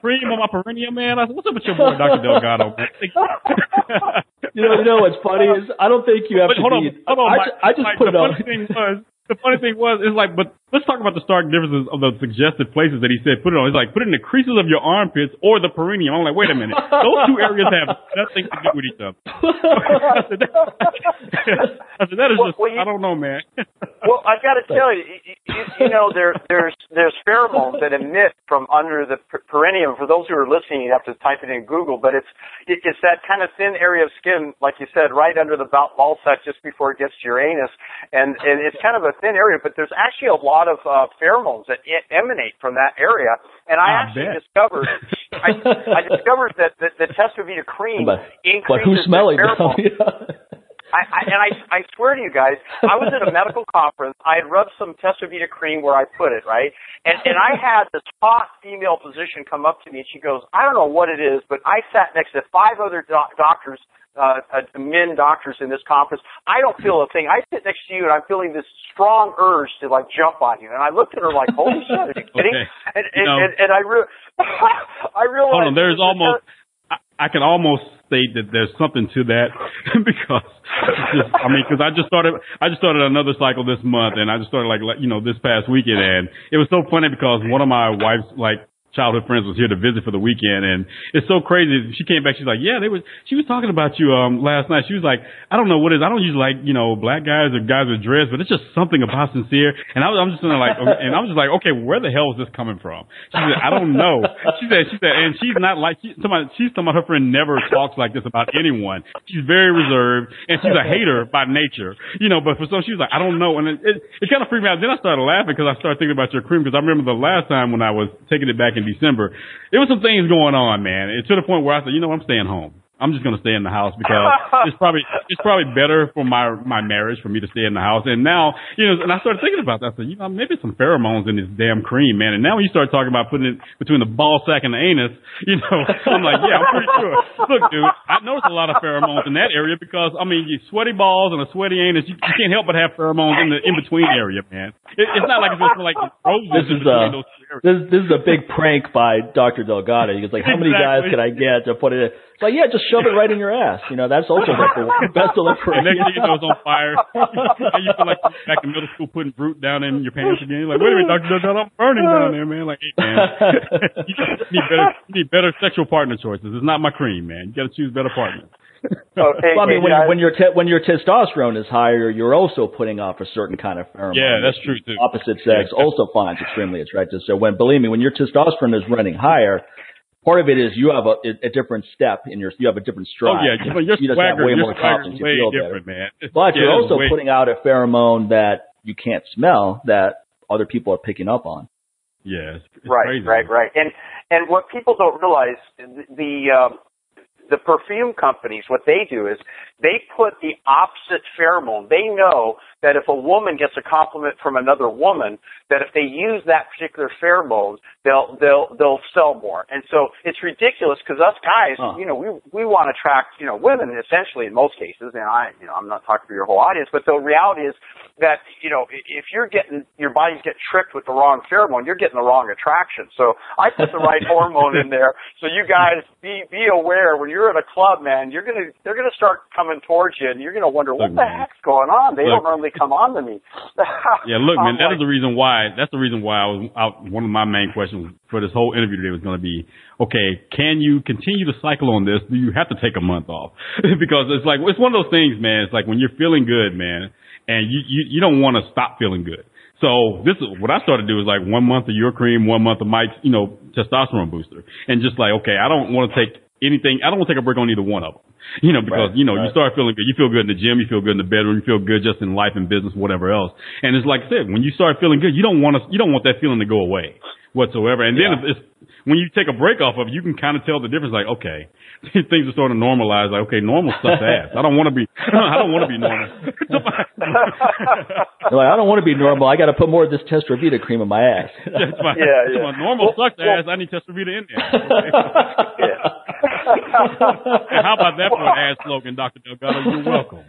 cream on my perineum, man. I said, what's up with your boy, Dr. Delgado, man? [LAUGHS] You know, you know what's funny is I don't think you have But to hold on, be. hold on. I, Mike, I just Mike, put it on. funny thing was, the funny thing was, is like, but let's talk about the stark differences of the suggested places that he said put it on. He's like, put it in the creases of your armpits or the perineum. I'm like, wait a minute, those two areas have nothing to do with each other. [LAUGHS] I said, that, I said, that is Well, just, well, you- I don't know, man. [LAUGHS] well, I've got to tell you, you, you, know, there, there's there's pheromones that emit from under the perineum. For those who are listening, you have to type it in Google, but it's it's that kind of thin area of skin, like you said, right under the ball ball sack, just before it gets to your anus, and and it's kind of a thin area. But there's actually a lot of uh, pheromones that e- emanate from that area, and I I actually bet. discovered I, I [LAUGHS] discovered that the, the Testrovita cream But, increases but who's smelling the them? I, I, and I, I swear to you guys, I was at a medical conference. I had rubbed some Testrovita cream where I put it, right? And, and I had this hot female physician come up to me and she goes, I don't know what it is, but I sat next to five other doc- doctors, uh, uh, men doctors in this conference. I don't feel a thing. I sit next to you and I'm feeling this strong urge to like jump on you. And I looked at her like, holy shit, are you kidding? Okay. And, and, and, and I, re- [LAUGHS] I realized. Hold on, there's almost, I, I can almost state that there's something to that [LAUGHS] because just, I mean, because I just started, I just started another cycle this month, and I just started like, you know, this past weekend, and it was so funny because one of my wife's like childhood friends was here to visit for the weekend, and it's so crazy. She came back, she's like, yeah, they was, she was talking about you um last night. She was like, I don't know what it is. I don't usually like you know black guys or guys with dreads, but it's just something about sincere. And I was, I'm just there like, and I was just like, okay, where the hell is this coming from? She said, I don't know. She said, she said, and she's not like she, somebody, she's about her friend never talks like this about anyone. She's very reserved, and she's a hater by nature, you know. But for some, she was like, I don't know, and it it, it kind of freaked me out. Then I started laughing because I started thinking about your cream because I remember the last time when I was taking it back in December, there was some things going on, man. And to the point where I said, you know, I'm staying home. I'm just gonna stay in the house because [LAUGHS] it's probably it's probably better for my my marriage for me to stay in the house. And now, you know, and I started thinking about that. I said, you know, maybe some pheromones in this damn cream, man. And now when you start talking about putting it between the ball sack and the anus, [LAUGHS] you know, I'm like, yeah, I'm pretty sure. Look, dude, I noticed a lot of pheromones in that area because I mean, you sweaty balls and a sweaty anus, you, you can't help but have pheromones in the in between area, man. It, it's not like it's just like roses This is between uh, those two areas. this this is a big prank by Dr. Delgado. He's like, how many guys can I get to put it? In? It's like, yeah, just shove it right in your ass. You know, that's also like [LAUGHS] the best delivery. And next thing you know, it's on fire. [LAUGHS] and you feel like back in middle school putting fruit down in your pants again. You're like, wait a minute, Dr. Delgado, I'm burning down there, man. Like, hey, man, [LAUGHS] you need better, you need better sexual partner choices. It's not my cream, man. You got to choose better partners. Okay, Well, I mean, when, guys. when your te- when your testosterone is higher, you're also putting off a certain kind of pheromone. Yeah, that's true too. Opposite sex Yeah. also finds extremely attractive. So when, believe me, when your testosterone is running higher, part of it is you have a, a different step in your, you have a different stride. Oh stride. yeah, you know, your you just have way more swagger's confidence. You way feel better. different, man. But Yeah, you're also way- putting out a pheromone that you can't smell that other people are picking up on. Yeah, it's, it's right, crazy. right, right. And and what people don't realize the the, um, the perfume companies, what they do is they put the opposite pheromone. They know that if a woman gets a compliment from another woman, that if they use that particular pheromone, they'll they'll they'll sell more. And so it's ridiculous because us guys, Huh. you know, we we want to attract you know women essentially in most cases. And I, you know, I'm not talking for your whole audience, but the reality is that you know if you're getting your body's getting tricked with the wrong pheromone, you're getting the wrong attraction. So I put the right [LAUGHS] hormone in there. So you guys be be aware when you're at a club, man, you're gonna they're gonna start coming towards you, and you're gonna wonder what the heck's going on. They Look. don't normally come on to me. [LAUGHS] Yeah, look, man, that like, is the reason why. That's the reason why I was out. One of my main questions for this whole interview today was going to be, okay, can you continue to cycle on this? Do you have to take a month off? [LAUGHS] because it's like it's one of those things, man. It's like when you're feeling good, man, and you you, you don't want to stop feeling good. So this is what I started to do is like one month of your cream, one month of Mike's, you know, testosterone booster, and just like okay, I don't want to take anything. I don't want to take a break on either one of them. You know, because Right, you know right. you start feeling good. You feel good in the gym. You feel good in the bedroom. You feel good just in life and business, whatever else. And it's like I said, when you start feeling good, you don't want to. You don't want that feeling to go away whatsoever. And then if it's when you take a break off of it, you can kind of tell the difference. Like, okay, [LAUGHS] things are starting to normalize. Like, okay, normal sucks ass. I don't want to be. [LAUGHS] I don't want to be normal. They're [LAUGHS] like, I don't want to be normal. I got to put more of this Testrovita cream in my ass. That's my, Yeah, that's yeah. my normal Well, sucks well- ass. I need Testrovita in there. Okay. And how about that for an ad slogan, Dr. Delgado? You're welcome.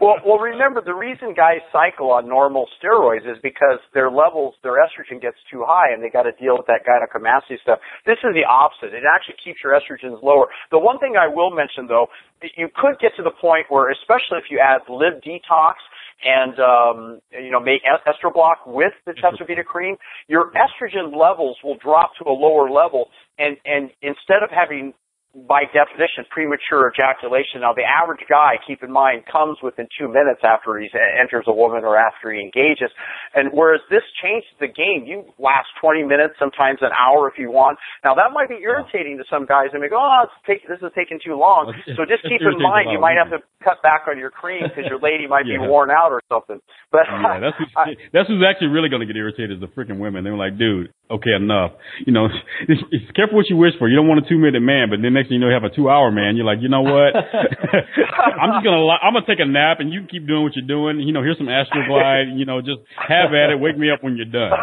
well, well, remember the reason guys cycle on normal steroids is because their levels, their estrogen gets too high, and they got to deal with that gynecomastia stuff. This is the opposite. It actually keeps your estrogens lower. The one thing I will mention, though, that you could get to the point where, especially if you add live detox and um, you know make est- estroblock with the Testrovita cream, your estrogen levels will drop to a lower level, and and instead of having by definition, premature ejaculation. Now, the average guy, keep in mind, comes within two minutes after he enters a woman or after he engages. And whereas this changes the game, you last 20 minutes, sometimes an hour if you want. Now, that might be irritating to some guys. They may go, oh, it's take, this is taking too long. So just keep in mind, you might have to cut back on your cream because your lady might Yeah. be worn out or something. But Yeah, that's [LAUGHS] who's, I- that's who's actually really going to get irritated is the freaking women. They're like, dude, okay, enough. You know, [LAUGHS] it's, it's careful what you wish for. You don't want a two minute man, but then next thing you know, you have a two hour man. You're like, you know what? [LAUGHS] [LAUGHS] I'm just gonna, I'm gonna take a nap, and you can keep doing what you're doing. You know, here's some Astroglide. You know, just have at it. Wake me up when you're done.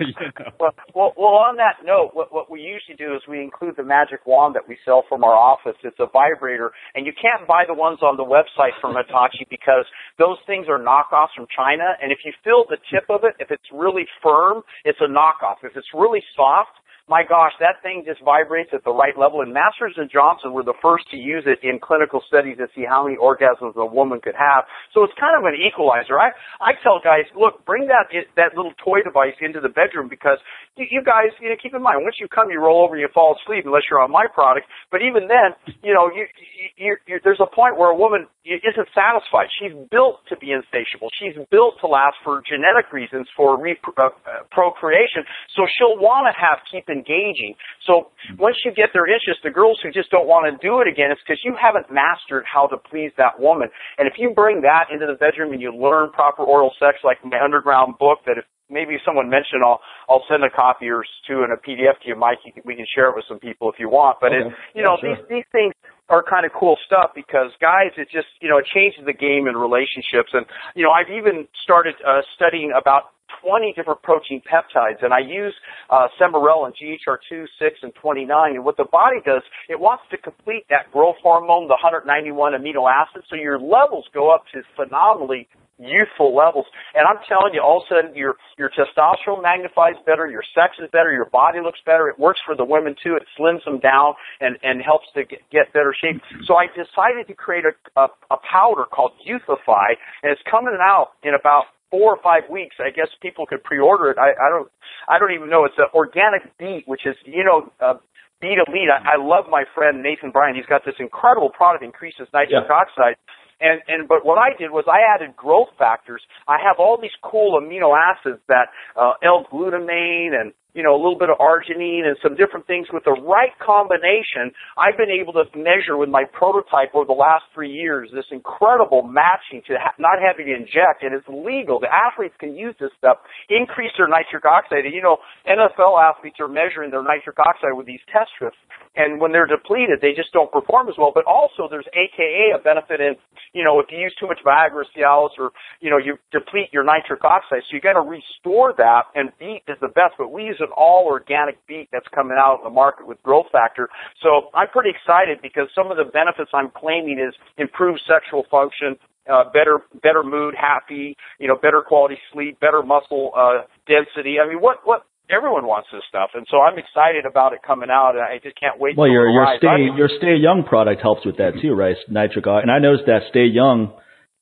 You know? well, well, well, on that note, what, what we usually do is we include the magic wand that we sell from our office. It's a vibrator, and you can't buy the ones on the website from Hitachi because those things are knockoffs from China. And if you feel the tip of it, if it's really firm, it's a knockoff. If it's really soft, my gosh, that thing just vibrates at the right level. And Masters and Johnson were the first to use it in clinical studies to see how many orgasms a woman could have. So it's kind of an equalizer. I I tell guys, look, bring that that little toy device into the bedroom because you, you guys, you know, keep in mind, once you come, you roll over and you fall asleep unless you're on my product. But even then, you know, you, you, you, there's a point where a woman isn't satisfied. She's built to be insatiable. She's built to last for genetic reasons for re- uh, procreation. So she'll want to have keep engaging. So once you get their interest, the girls who just don't want to do it again, it's because you haven't mastered how to please that woman. And if you bring that into the bedroom and you learn proper oral sex, like my underground book, that if maybe someone mentioned, I'll I'll send a copy or two and a PDF to you, Mike. You can, we can share it with some people if you want. But Okay. it, you know, Yeah, sure. these these things are kind of cool stuff because guys, it just you know it changes the game in relationships. And you know, I've even started uh, studying about 20 different protein peptides, and I use uh, Semarel and GHR2, 6, and 29. And what the body does, it wants to complete that growth hormone, the 191 amino acids, so your levels go up to phenomenally youthful levels. And I'm telling you, all of a sudden your your testosterone magnifies better, your sex is better, your body looks better. It works for the women too. It slims them down and and helps to get, get better shape. So I decided to create a, a a powder called Youthify, and it's coming out in about four or five weeks. I guess people could pre-order it. I, I don't I don't even know. It's an organic beet, which is you know. Uh, BeetElite. I, I love my friend Nathan Bryan. He's got this incredible product, increases nitric Yeah. oxide. And and but what I did was I added growth factors. I have all these cool amino acids that uh, L-glutamine and you know a little bit of arginine and some different things with the right combination. I've been able to measure with my prototype over the last three years this incredible matching to ha- not having to inject, and it's legal. The athletes can use this stuff, increase their nitric oxide. And you know NFL athletes are measuring their nitric oxide with these test strips, and when they're depleted, they just don't perform as well. But also there's AKA a benefit in you know, if you use too much Viagra, Cialis, or, you know, you deplete your nitric oxide. So you got to restore that, and beet is the best, but we use an all organic beet that's coming out in the market with growth factor. So I'm pretty excited because some of the benefits I'm claiming is improved sexual function, uh, better, better mood, happy, you know, better quality sleep, better muscle, uh, density. I mean, what, what, everyone wants this stuff. And so I'm excited about it coming out, and I just can't wait Well, your it your stay I- your stay young product helps with that too, right? Nitric and I noticed that stay young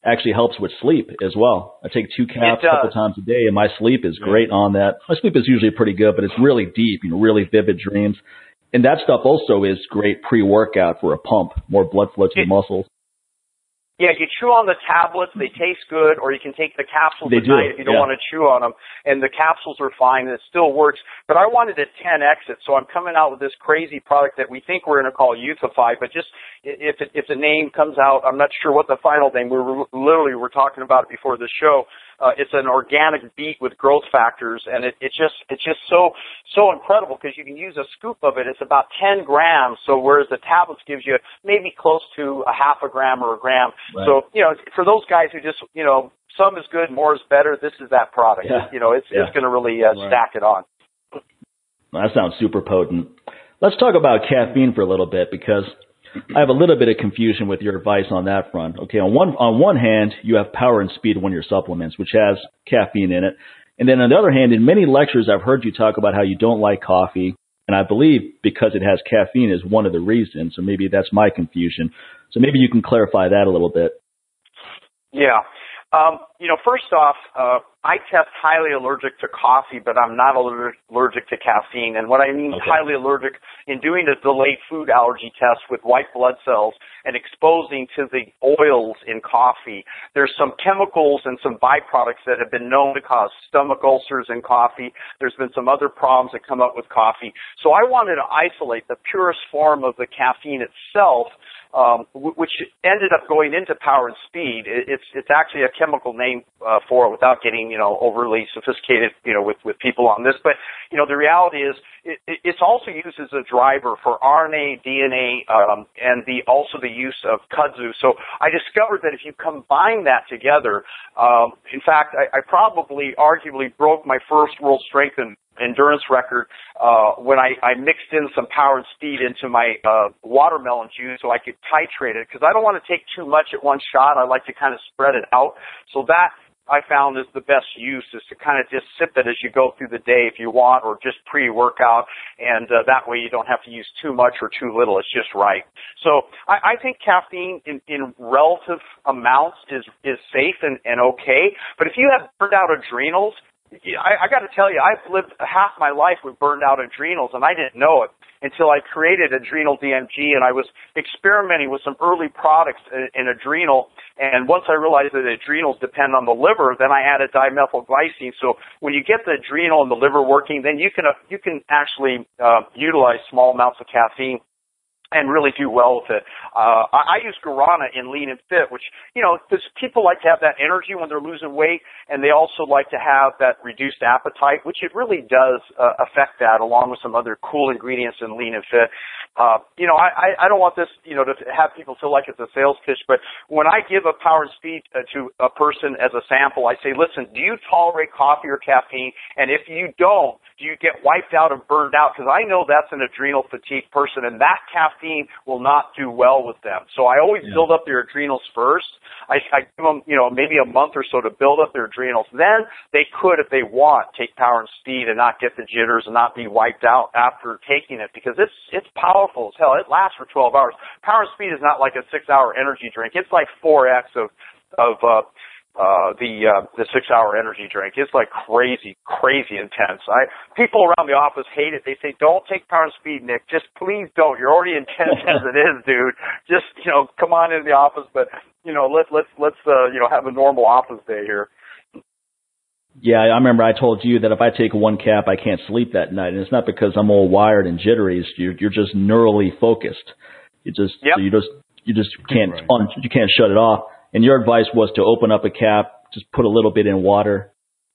actually helps with sleep as well. I take two caps a couple times a day, and my sleep is great on that. My sleep is usually pretty good, but it's really deep, you know, really vivid dreams. And that stuff also is great pre-workout for a pump, more blood flow to the muscles. Yeah, you chew on the tablets; they taste good, or you can take the capsules they at do. night if you don't yeah. want to chew on them. And the capsules are fine; and it still works. But I wanted a 10x it, so I'm coming out with this crazy product that we think we're going to call Youthify. But just if it, if the name comes out, I'm not sure what the final name. We were literally we're talking about it before the show. Uh, it's an organic beet with growth factors, and it, it just it's just so so incredible because you can use a scoop of it. It's about 10 grams, so whereas the tablets gives you maybe close to a half a gram or a gram. Right. So you know, for those guys who just you know some is good, more is better. This is that product. Yeah. You know, it's Yeah. it's going to really uh, Right. stack it on. That sounds super potent. Let's talk about caffeine for a little bit because I have a little bit of confusion with your advice on that front. Okay, on one on one hand, you have power and speed one of your supplements, which has caffeine in it. And then on the other hand, in many lectures I've heard you talk about how you don't like coffee, and I believe because it has caffeine is one of the reasons. So maybe that's my confusion. So maybe you can clarify that a little bit. Yeah. Um, you know, first off, uh, I test highly allergic to coffee, but I'm not allergic to caffeine. And what I mean Okay. highly allergic in doing a delayed food allergy test with white blood cells and exposing to the oils in coffee, there's some chemicals and some byproducts that have been known to cause stomach ulcers in coffee. There's been some other problems that come up with coffee. So I wanted to isolate the purest form of the caffeine itself um, which ended up going into power and speed. It, it's it's actually a chemical name uh, for it, without getting you know overly sophisticated, you know, with with people on this. But you know, the reality is it, it's also used as a driver for RNA, DNA, um, and the also the use of kudzu. So I discovered that if you combine that together, um, in fact, I, I probably arguably broke my first world strength and endurance record uh, when I, I mixed in some power and speed into my uh, watermelon juice so I could titrate it because I don't want to take too much at one shot. I like to kind of spread it out. So that I found is the best use is to kind of just sip it as you go through the day if you want or just pre-workout and uh, that way you don't have to use too much or too little. It's just right. So I, I think caffeine in, in relative amounts is, is safe and, and okay. But if you have burned out adrenals, I, I got to tell you, I've lived half my life with burned out adrenals, and I didn't know it until I created Adrenal DMG, and I was experimenting with some early products in, in adrenal. And once I realized that adrenals depend on the liver, then I added dimethylglycine. So when you get the adrenal and the liver working, then you can uh, you can actually uh, utilize small amounts of caffeine and really do well with it. Uh, I, I use Guarana in Lean and Fit, which, you know, because people like to have that energy when they're losing weight, and they also like to have that reduced appetite, which it really does uh, affect that, along with some other cool ingredients in Lean and Fit. Uh, you know, I, I don't want this, you know, to have people feel like it's a sales pitch, but when I give a power and speed uh, to a person as a sample, I say, listen, do you tolerate coffee or caffeine? And if you don't, do you get wiped out and burned out? Because I know that's an adrenal fatigue person, and that caffeine will not do well with them. So I always Yeah. build up their adrenals first. I, I give them, you know, maybe a month or so to build up their adrenals. Then they could, if they want, take power and speed and not get the jitters and not be wiped out after taking it because it's it's powerful as hell. It lasts for 12 hours. Power and speed is not like a six-hour energy drink. It's like 4x of of uh, uh, the uh, the six hour energy drink. It's like crazy, crazy intense. I people around the office hate it. They say, "Don't take Power and Speed, Nick. Just please don't. You're already intense as it is, dude. Just you know, come on into the office, but you know, let let's let's uh, you know have a normal office day here." Yeah, I remember I told you that if I take one cap, I can't sleep that night, and it's not because I'm all wired and jittery. It's you're, you're just neurally focused. You just Yep. so you just you just can't Right. un, you can't shut it off. And your advice was to open up a cap, just put a little bit in water,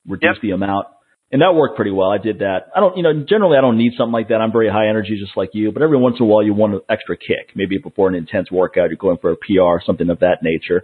reduce Yep. the amount, and that worked pretty well. I did that. I don't, you know, generally I don't need something like that. I'm very high energy, just like you. But every once in a while, you want an extra kick. Maybe before an intense workout, you're going for a PR, something of that nature.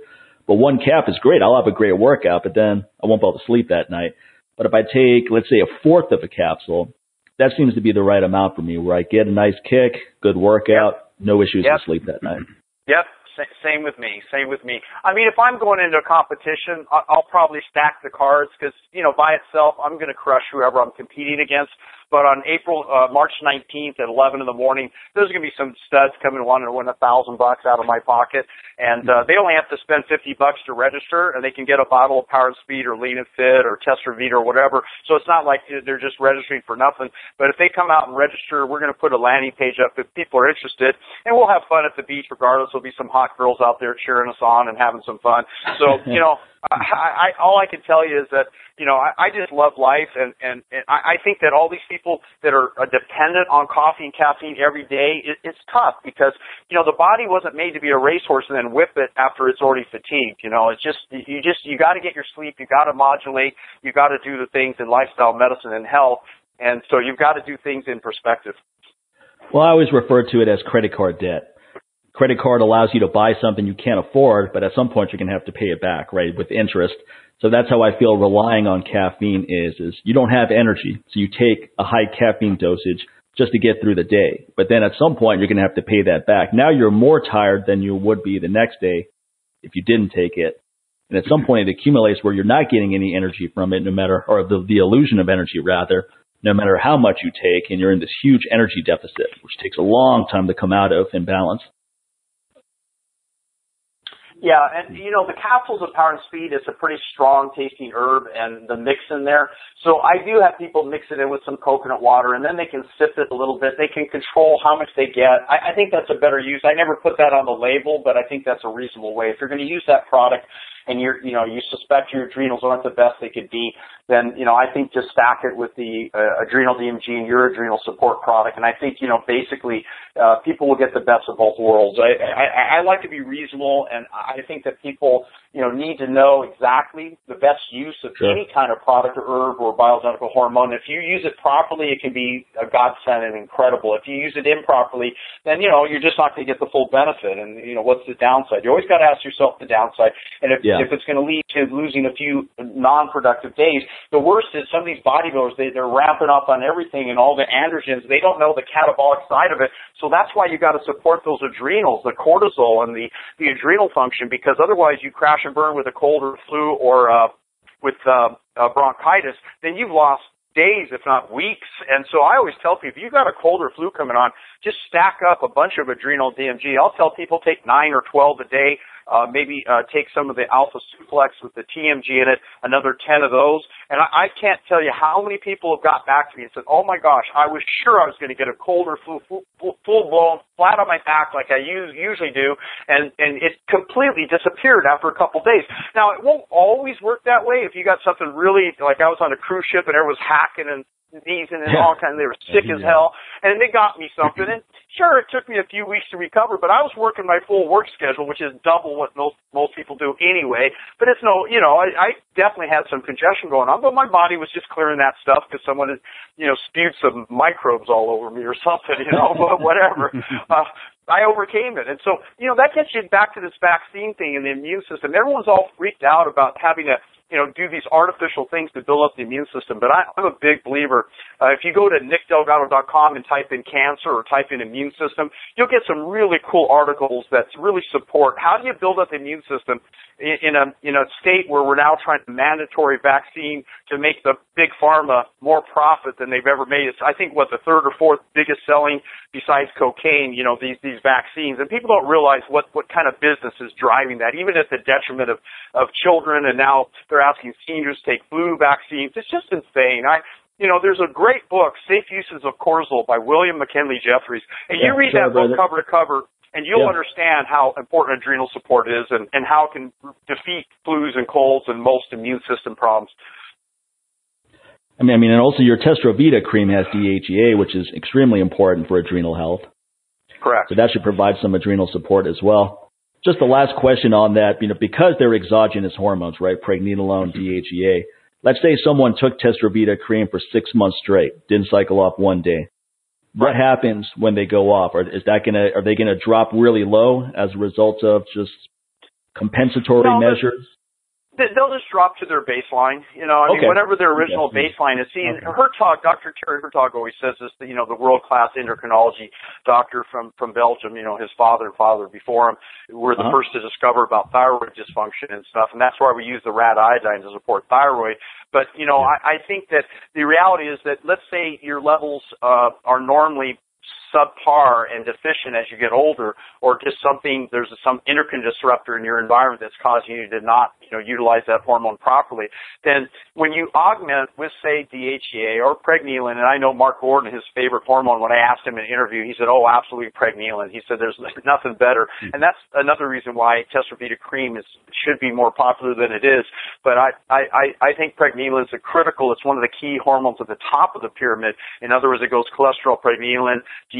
But one cap is great. I'll have a great workout, but then I won't be able to sleep that night. But if I take, let's say, a fourth of a capsule, that seems to be the right amount for me, where I get a nice kick, good workout, no issues Yep. with sleep that night. Yep. sa- Same with me. Same with me. I mean, if I'm going into a competition, I- I'll probably stack the cards because, you know, by itself, I'm going to crush whoever I'm competing against. But on April, uh, March 19th at 11 in the morning, there's going to be some studs coming wanting to win a thousand bucks out of my pocket. And, uh, they only have to spend 50 bucks to register and they can get a bottle of Power Speed or Lean and Fit or Testrovita or whatever. So it's not like they're just registering for nothing. But if they come out and register, we're going to put a landing page up if people are interested and we'll have fun at the beach regardless. There'll be some hot girls out there cheering us on and having some fun. So, you know, I, I, all I can tell you is that, you know, I, I just love life and, and, and I, I think that all these people that are, are dependent on coffee and caffeine every day, it, it's tough because, you know, the body wasn't made to be a racehorse and then whip it after it's already fatigued. You know, it's just, you just, you got to get your sleep. You got to modulate. You got to do the things in lifestyle medicine and health. And so you've got to do things in perspective. Well, I always refer to it as credit card debt credit card allows you to buy something you can't afford, but at some point you're going to have to pay it back, right, with interest. So that's how I feel relying on caffeine is, is you don't have energy. So you take a high caffeine dosage just to get through the day. But then at some point you're going to have to pay that back. Now you're more tired than you would be the next day if you didn't take it. And at some point it accumulates where you're not getting any energy from it, no matter, or the, the illusion of energy rather, no matter how much you take, and you're in this huge energy deficit, which takes a long time to come out of in balance. Yeah, and you know the capsules of Power and Speed is a pretty strong tasting herb, and the mix in there. So I do have people mix it in with some coconut water, and then they can sip it a little bit. They can control how much they get. I, I think that's a better use. I never put that on the label, but I think that's a reasonable way. If you're going to use that product, and you're, you know, you suspect your adrenals aren't the best they could be, then, you know, I think just stack it with the uh, adrenal DMG and your adrenal support product. And I think, you know, basically, uh, people will get the best of both worlds. I, I, I like to be reasonable and I think that people, you know, need to know exactly the best use of sure. any kind of product or herb or bioidentical hormone. If you use it properly, it can be a godsend and incredible. If you use it improperly, then, you know, you're just not going to get the full benefit. And, you know, what's the downside? You always got to ask yourself the downside. And if, yeah. If it's going to lead to losing a few non-productive days, the worst is some of these bodybuilders, they, they're ramping up on everything and all the androgens. They don't know the catabolic side of it. So that's why you got to support those adrenals, the cortisol and the, the adrenal function, because otherwise you crash crash and burn with a cold or flu or uh, with uh, uh, bronchitis, then you've lost days, if not weeks. And so I always tell people, if you've got a cold or flu coming on, just stack up a bunch of adrenal DMG. I'll tell people take nine or 12 a day uh, maybe uh, take some of the alpha suplex with the TMG in it, another 10 of those. And I, I can't tell you how many people have got back to me and said, oh my gosh, I was sure I was going to get a cold or full, full, full blown flat on my back like I usually do. And, and it completely disappeared after a couple days. Now, it won't always work that way. If you got something really, like I was on a cruise ship and everyone was hacking and sneezing and yeah. all kinds. They were sick yeah. as hell, and they got me something. and sure, it took me a few weeks to recover, but I was working my full work schedule, which is double what most most people do anyway. But it's no, you know, I, I definitely had some congestion going on, but my body was just clearing that stuff because someone had, you know, spewed some microbes all over me or something, you know, [LAUGHS] but whatever. [LAUGHS] Uh, I overcame it. And so, you know, that gets you back to this vaccine thing and the immune system. Everyone's all freaked out about having to you know, do these artificial things to build up the immune system. But I, I'm a big believer. Uh, if you go to nickdelgado.com and type in cancer or type in immune system, you'll get some really cool articles that really support how do you build up the immune system in, in a in a state where we're now trying to mandatory vaccine to make the big pharma more profit than they've ever made. It's I think what the third or fourth biggest selling besides cocaine. You know these these vaccines, and people don't realize what what kind of business is driving that, even at the detriment of of children. And now they're they're asking seniors to take flu vaccines. It's just insane. I, you know, there's a great book, Safe Uses of Cortisol by William McKinley Jefferies. And you read that book cover to cover, and you'll yeah. understand how important adrenal support is and, and how it can defeat flus and colds and most immune system problems. I mean, I mean, and also your Testrovita cream has DHEA, which is extremely important for adrenal health. Correct. So that should provide some adrenal support as well. Just the last question on that, you know, because they're exogenous hormones, right? Pregnenolone, mm-hmm. DHEA. Let's say someone took Testrovita cream for six months straight, didn't cycle off one day. What happens when they go off? Or is that gonna, are they gonna drop really low as a result of just compensatory no, measures? They'll just drop to their baseline. You know, I okay. mean, whatever their original okay. baseline is. See, okay. Hertoghe, Dr. Thierry Hertoghe always says this. You know, the world class endocrinology doctor from from Belgium. You know, his father and father before him were the uh-huh. first to discover about thyroid dysfunction and stuff, and that's why we use the rad iodine to support thyroid. But you know, yeah. I, I think that the reality is that let's say your levels uh, are normally subpar and deficient as you get older, or just something there's some endocrine disruptor in your environment that's causing you to not you know utilize that hormone properly, then when you augment with say DHEA or pregnenolone, and I know Mark Gordon his favorite hormone. When I asked him in an interview, he said, "Oh, absolutely pregnenolone." He said, "There's [LAUGHS] nothing better," hmm. and that's another reason why Testrovita cream is should be more popular than it is. But I I I think pregnenolone is a critical. It's one of the key hormones at the top of the pyramid. In other words, it goes cholesterol, pregnenolone, DHEA,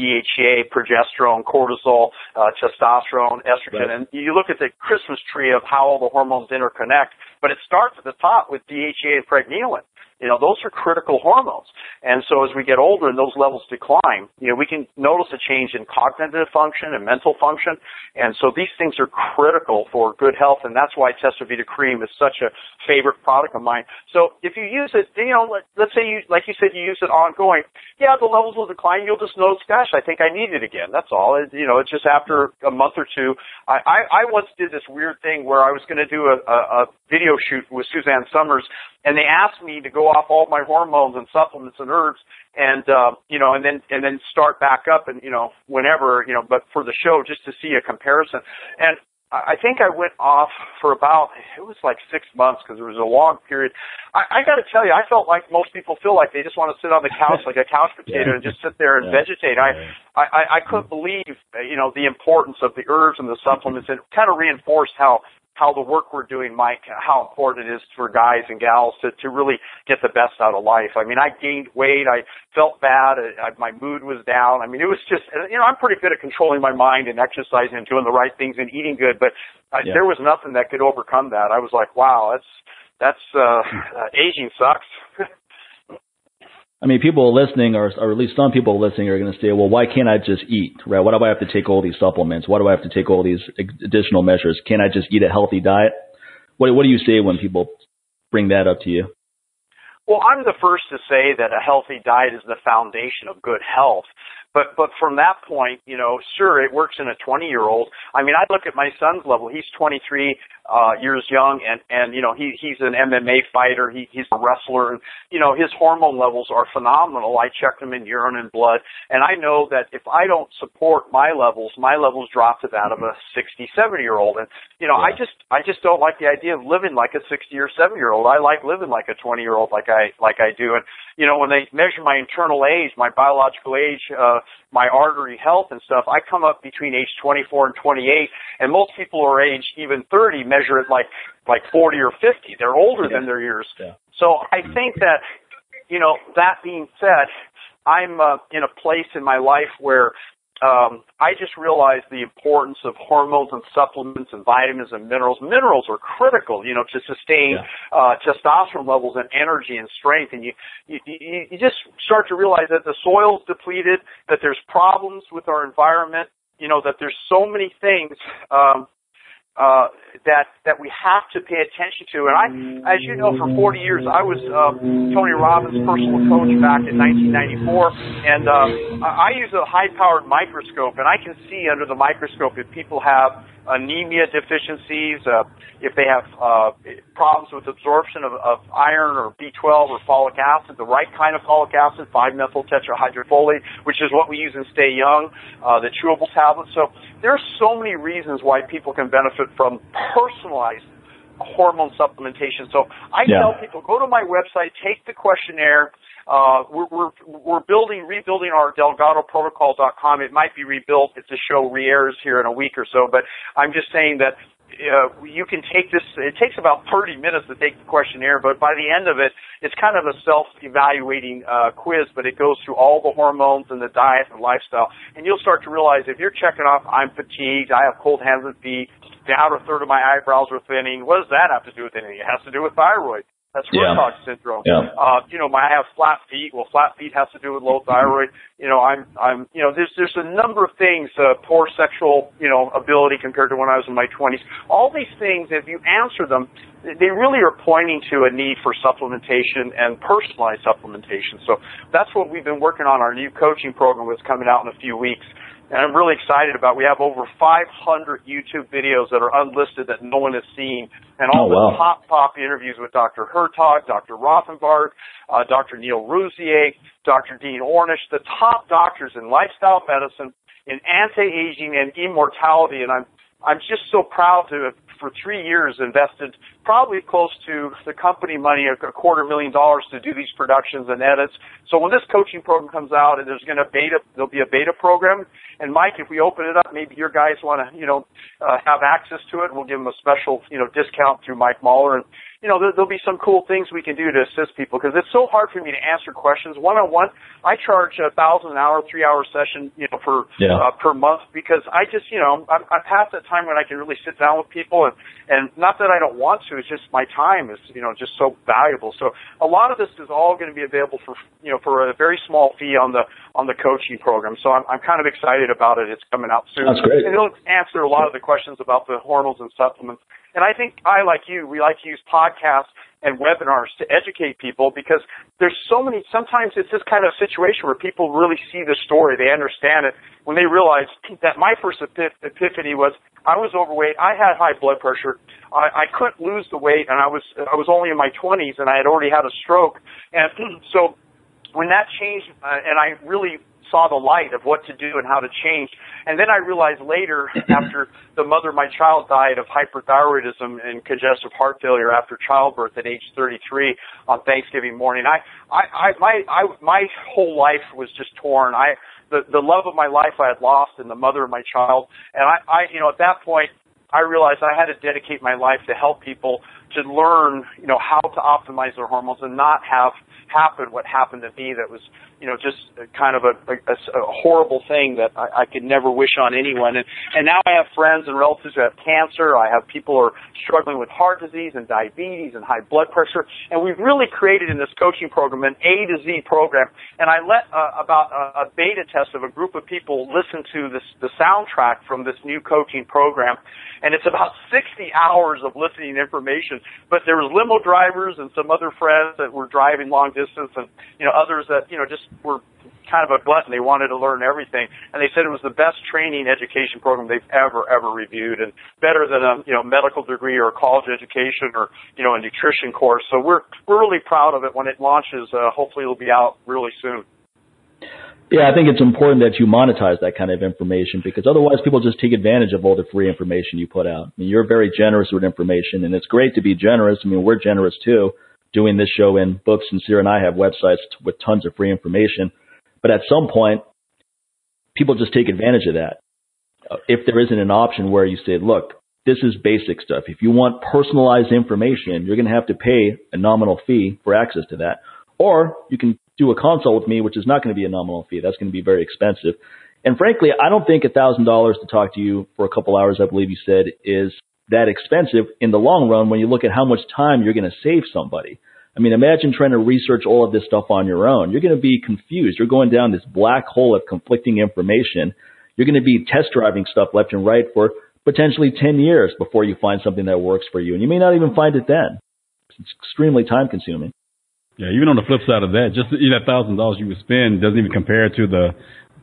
progesterone, cortisol, uh, testosterone, estrogen, right. and you look at the Christmas tree of how all the hormones interconnect. But it starts at the top with DHEA and pregnenolone. You know, those are critical hormones. And so as we get older and those levels decline, you know, we can notice a change in cognitive function and mental function. And so these things are critical for good health. And that's why Testrovita cream is such a favorite product of mine. So if you use it, you know, let, let's say you, like you said, you use it ongoing. Yeah, the levels will decline. You'll just notice, gosh, I think I need it again. That's all. It, you know, it's just after a month or two. I, I, I once did this weird thing where I was going to do a, a, a video shoot with Suzanne Somers and they asked me to go off all my hormones and supplements and herbs and uh you know and then and then start back up and you know whenever you know but for the show just to see a comparison and I think I went off for about it was like six months because it was a long period. I, I got to tell you, I felt like most people feel like they just want to sit on the couch like a couch [LAUGHS] potato yeah. and just sit there and yeah. vegetate. I, I I couldn't believe you know the importance of the herbs and the supplements. It kind of reinforced how how the work we're doing, Mike, how important it is for guys and gals to, to really get the best out of life. I mean, I gained weight. I felt bad. I, my mood was down. I mean, it was just, you know, I'm pretty good at controlling my mind and exercising and doing the right things and eating good, but uh, yeah. there was nothing that could overcome that. I was like, wow, that's, that's, uh, [LAUGHS] uh aging sucks. [LAUGHS] I mean, people listening, or, or at least some people listening, are going to say, "Well, why can't I just eat? Right? Why do I have to take all these supplements? Why do I have to take all these additional measures? Can I just eat a healthy diet?" What What do you say when people bring that up to you? Well, I'm the first to say that a healthy diet is the foundation of good health. But but from that point, you know, sure, it works in a 20 year old. I mean, I look at my son's level. He's 23 uh, years young, and and you know, he he's an MMA fighter. He he's a wrestler, and you know, his hormone levels are phenomenal. I checked them in urine and blood, and I know that if I don't support my levels, my levels drop to that of a 60, 70 year old. And you know, yeah. I just I just don't like the idea of living like a 60 or 70 year old. I like living like a 20 year old, like I like I do. And you know, when they measure my internal age, my biological age, uh, my artery health and stuff, I come up between age 24 and 28, and most people who are age even 30 measure it like like 40 or 50. They're older yeah. than their years. Yeah. So I think that, you know, that being said, I'm uh, in a place in my life where um, I just realized the importance of hormones and supplements and vitamins and minerals. Minerals are critical, you know, to sustain yeah. uh, testosterone levels and energy and strength. And you, you you just start to realize that the soil's depleted, that there's problems with our environment, you know, that there's so many things um, uh, that that we have to pay attention to. And I, as you know, for 40 years I was uh, Tony Robbins' personal coach back in 1994, and uh, I use a high-powered microscope, and I can see under the microscope if people have anemia deficiencies, uh, if they have uh, problems with absorption of, of iron or B12 or folic acid, the right kind of folic acid, 5-methyl tetrahydrofolate, which is what we use in Stay Young, uh, the chewable tablets. So there are so many reasons why people can benefit from personalized hormone supplementation. So I yeah. tell people, go to my website, take the questionnaire, uh, we're, we're, building, rebuilding our DelgadoProtocol.com. It might be rebuilt if the show re-airs here in a week or so, but I'm just saying that uh, you can take this. It takes about 30 minutes to take the questionnaire, but by the end of it, it's kind of a self-evaluating uh, quiz. But it goes through all the hormones and the diet and lifestyle, and you'll start to realize if you're checking off, I'm fatigued, I have cold hands and feet, the outer third of my eyebrows are thinning. What does that have to do with anything? It has to do with thyroid. That's yeah. syndrome. Yeah. Uh, you know, my, I have flat feet. Well, flat feet has to do with low thyroid. You know, I'm, I'm, you know, there's, there's a number of things, uh, poor sexual, you know, ability compared to when I was in my 20s. All these things, if you answer them, they really are pointing to a need for supplementation and personalized supplementation. So that's what we've been working on. Our new coaching program was coming out in a few weeks. And I'm really excited about. We have over 500 YouTube videos that are unlisted that no one has seen, and all oh, wow. the top top interviews with Dr. Hertoghe, Dr. Rothenberg, uh, Dr. Neal Rouzier, Dr. Dean Ornish, the top doctors in lifestyle medicine, in anti-aging, and immortality. And I'm I'm just so proud to have for three years invested probably close to the company money, a, quarter million dollars to do these productions and edits. So when this coaching program comes out and there's going to beta, there'll be a beta program. And Mike, if we open it up, maybe your guys want to, you know, uh, have access to it. We'll give them a special, you know, discount through Mike Mahler and you know, there, will be some cool things we can do to assist people because it's so hard for me to answer questions one on one. I charge a thousand an hour, three hour session, you know, per yeah. uh, per month because I just, you know, I'm, I'm past that time when I can really sit down with people and and not that I don't want to, it's just my time is, you know, just so valuable. So a lot of this is all going to be available for, you know, for a very small fee on the on the coaching program. So I'm I'm kind of excited about it. It's coming out soon. That's great. And it'll answer a lot of the questions about the hormones and supplements and I think I, like you, we like to use podcasts and webinars to educate people because there's so many, sometimes it's this kind of situation where people really see the story, they understand it when they realize that my first epiphany was I was overweight, I had high blood pressure, I, I couldn't lose the weight and I was, I was only in my 20s and I had already had a stroke. And [CLEARS THROAT] so when that changed uh, and I really saw the light of what to do and how to change. And then I realized later, [CLEARS THROAT] after the mother of my child died of hyperthyroidism and congestive heart failure after childbirth at age 33 on Thanksgiving morning, I, I, I my, I, my whole life was just torn. I, the, the love of my life I had lost and the mother of my child. And I, I, you know, at that point, I realized I had to dedicate my life to help people to learn, you know, how to optimize their hormones and not have happen what happened to me that was you know, just kind of a, a, a horrible thing that I, I could never wish on anyone. And, and now I have friends and relatives who have cancer. I have people who are struggling with heart disease and diabetes and high blood pressure. And we've really created in this coaching program an A to Z program. And I let uh, about a, a beta test of a group of people listen to this, the soundtrack from this new coaching program. And it's about 60 hours of listening information. But there was limo drivers and some other friends that were driving long distance and, you know, others that, you know, just were kind of a glutton. They wanted to learn everything, and they said it was the best training education program they've ever ever reviewed, and better than a you know medical degree or a college education or you know a nutrition course. So we're we're really proud of it. When it launches, uh, hopefully it'll be out really soon. Yeah, I think it's important that you monetize that kind of information because otherwise people just take advantage of all the free information you put out. I mean, you're very generous with information and it's great to be generous. I mean, we're generous too doing this show in books, and Sarah and I have websites with tons of free information. But at some point, people just take advantage of that. Uh, if there isn't an option where you say, look, this is basic stuff. If you want personalized information, you're going to have to pay a nominal fee for access to that. Or you can do a consult with me, which is not going to be a nominal fee. That's going to be very expensive. And frankly, I don't think $1,000 to talk to you for a couple hours, I believe you said, is that expensive in the long run when you look at how much time you're going to save somebody. I mean, imagine trying to research all of this stuff on your own. You're going to be confused. You're going down this black hole of conflicting information. You're going to be test driving stuff left and right for potentially 10 years before you find something that works for you. And you may not even find it then. It's extremely time consuming. Yeah, even on the flip side of that, just that thousand dollars you would spend doesn't even compare to the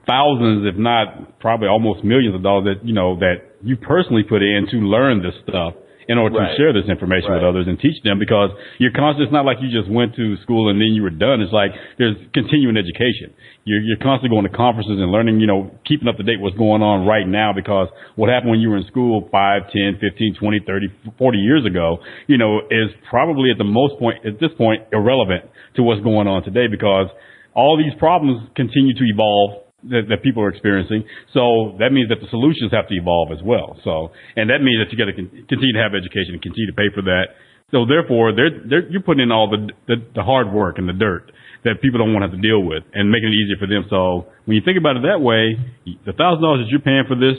thousands, if not probably almost millions of dollars that you know that you personally put in to learn this stuff in order right. to share this information right. with others and teach them because you're constantly, it's not like you just went to school and then you were done. It's like there's continuing education. You're, you're constantly going to conferences and learning, you know, keeping up to date what's going on right now because what happened when you were in school 5, 10, 15, 20, 30, 40 years ago, you know, is probably at the most point, at this point, irrelevant to what's going on today because all these problems continue to evolve that, that people are experiencing. So that means that the solutions have to evolve as well. So, and that means that you got to con- continue to have education and continue to pay for that. So therefore, they're, they're, you're putting in all the, the, the hard work and the dirt that people don't want to have to deal with and making it easier for them. So when you think about it that way, the thousand dollars that you're paying for this,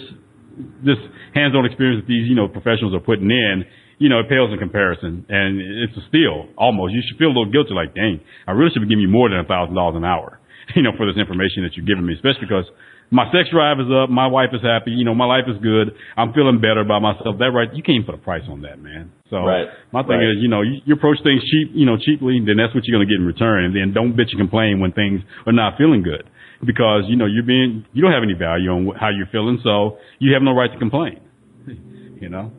this hands-on experience that these, you know, professionals are putting in, you know, it pales in comparison and it's a steal almost. You should feel a little guilty like, dang, I really should be giving you more than a thousand dollars an hour [LAUGHS] you know, for this information that you're giving me, especially because my sex drive is up. My wife is happy. You know, my life is good. I'm feeling better about myself. That right, you can't put a price on that, man. So right. my thing right. is, you know, you, you approach things cheap, you know, cheaply, then that's what you're going to get in return. And then don't bitch and complain when things are not feeling good because, you know, you're being, you don't have any value on how you're feeling. So you have no right to complain, [LAUGHS] you know?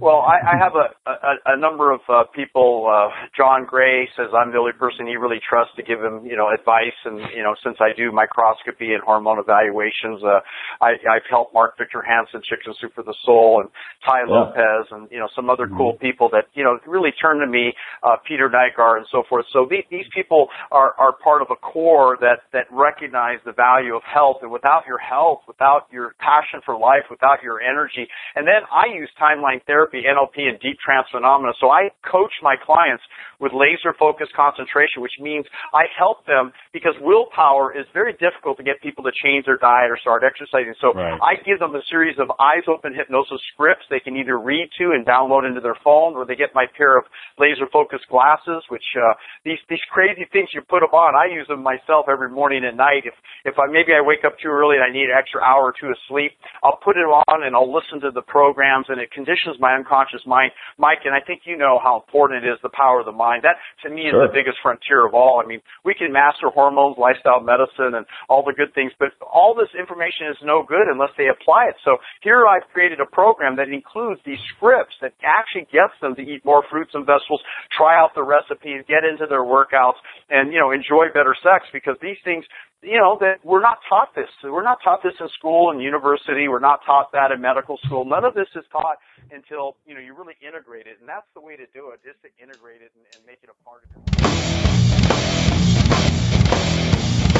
Well, I, I have a, a, a number of uh, people. Uh, John Gray says I'm the only person he really trusts to give him, you know, advice. And you know, since I do microscopy and hormone evaluations, uh, I, I've helped Mark Victor Hansen, Chicken Soup for the Soul, and Tai yeah. Lopez, and you know, some other mm-hmm. cool people that you know really turn to me, uh, Peter Nygard, and so forth. So these, these people are are part of a core that that recognize the value of health. And without your health, without your passion for life, without your energy, and then I use timeline therapy therapy, NLP, and deep trance phenomena. So I coach my clients with laser focused concentration, which means I help them because willpower is very difficult to get people to change their diet or start exercising. So right. I give them a series of eyes open hypnosis scripts they can either read to and download into their phone, or they get my pair of laser focused glasses, which uh, these these crazy things you put them on. I use them myself every morning and night. If if I maybe I wake up too early and I need an extra hour or two of sleep, I'll put it on and I'll listen to the programs, and it conditions my unconscious mind. Mike, and I think you know how important it is the power of the mind. That to me is sure. the biggest frontier of all. I mean, we can master hormones, lifestyle medicine, and all the good things, but all this information is no good unless they apply it. So here I've created a program that includes these scripts that actually gets them to eat more fruits and vegetables, try out the recipes, get into their workouts, and you know enjoy better sex because these things you know that we're not taught this. We're not taught this in school and university. We're not taught that in medical school. None of this is taught until you know you really integrate it, and that's the way to do it: is to integrate it and, and make it a part of it.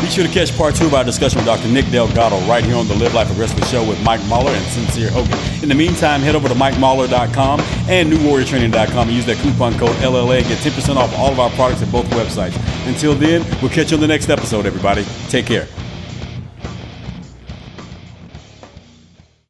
Be sure to catch part two of our discussion with Dr. Nick Delgado right here on the Live Life Aggressively show with Mike Mahler and Sincere Hogan. In the meantime, head over to MikeMahler.com and NewWarriorTraining.com and use that coupon code LLA and get 10% off all of our products at both websites. Until then, we'll catch you on the next episode, everybody. Take care.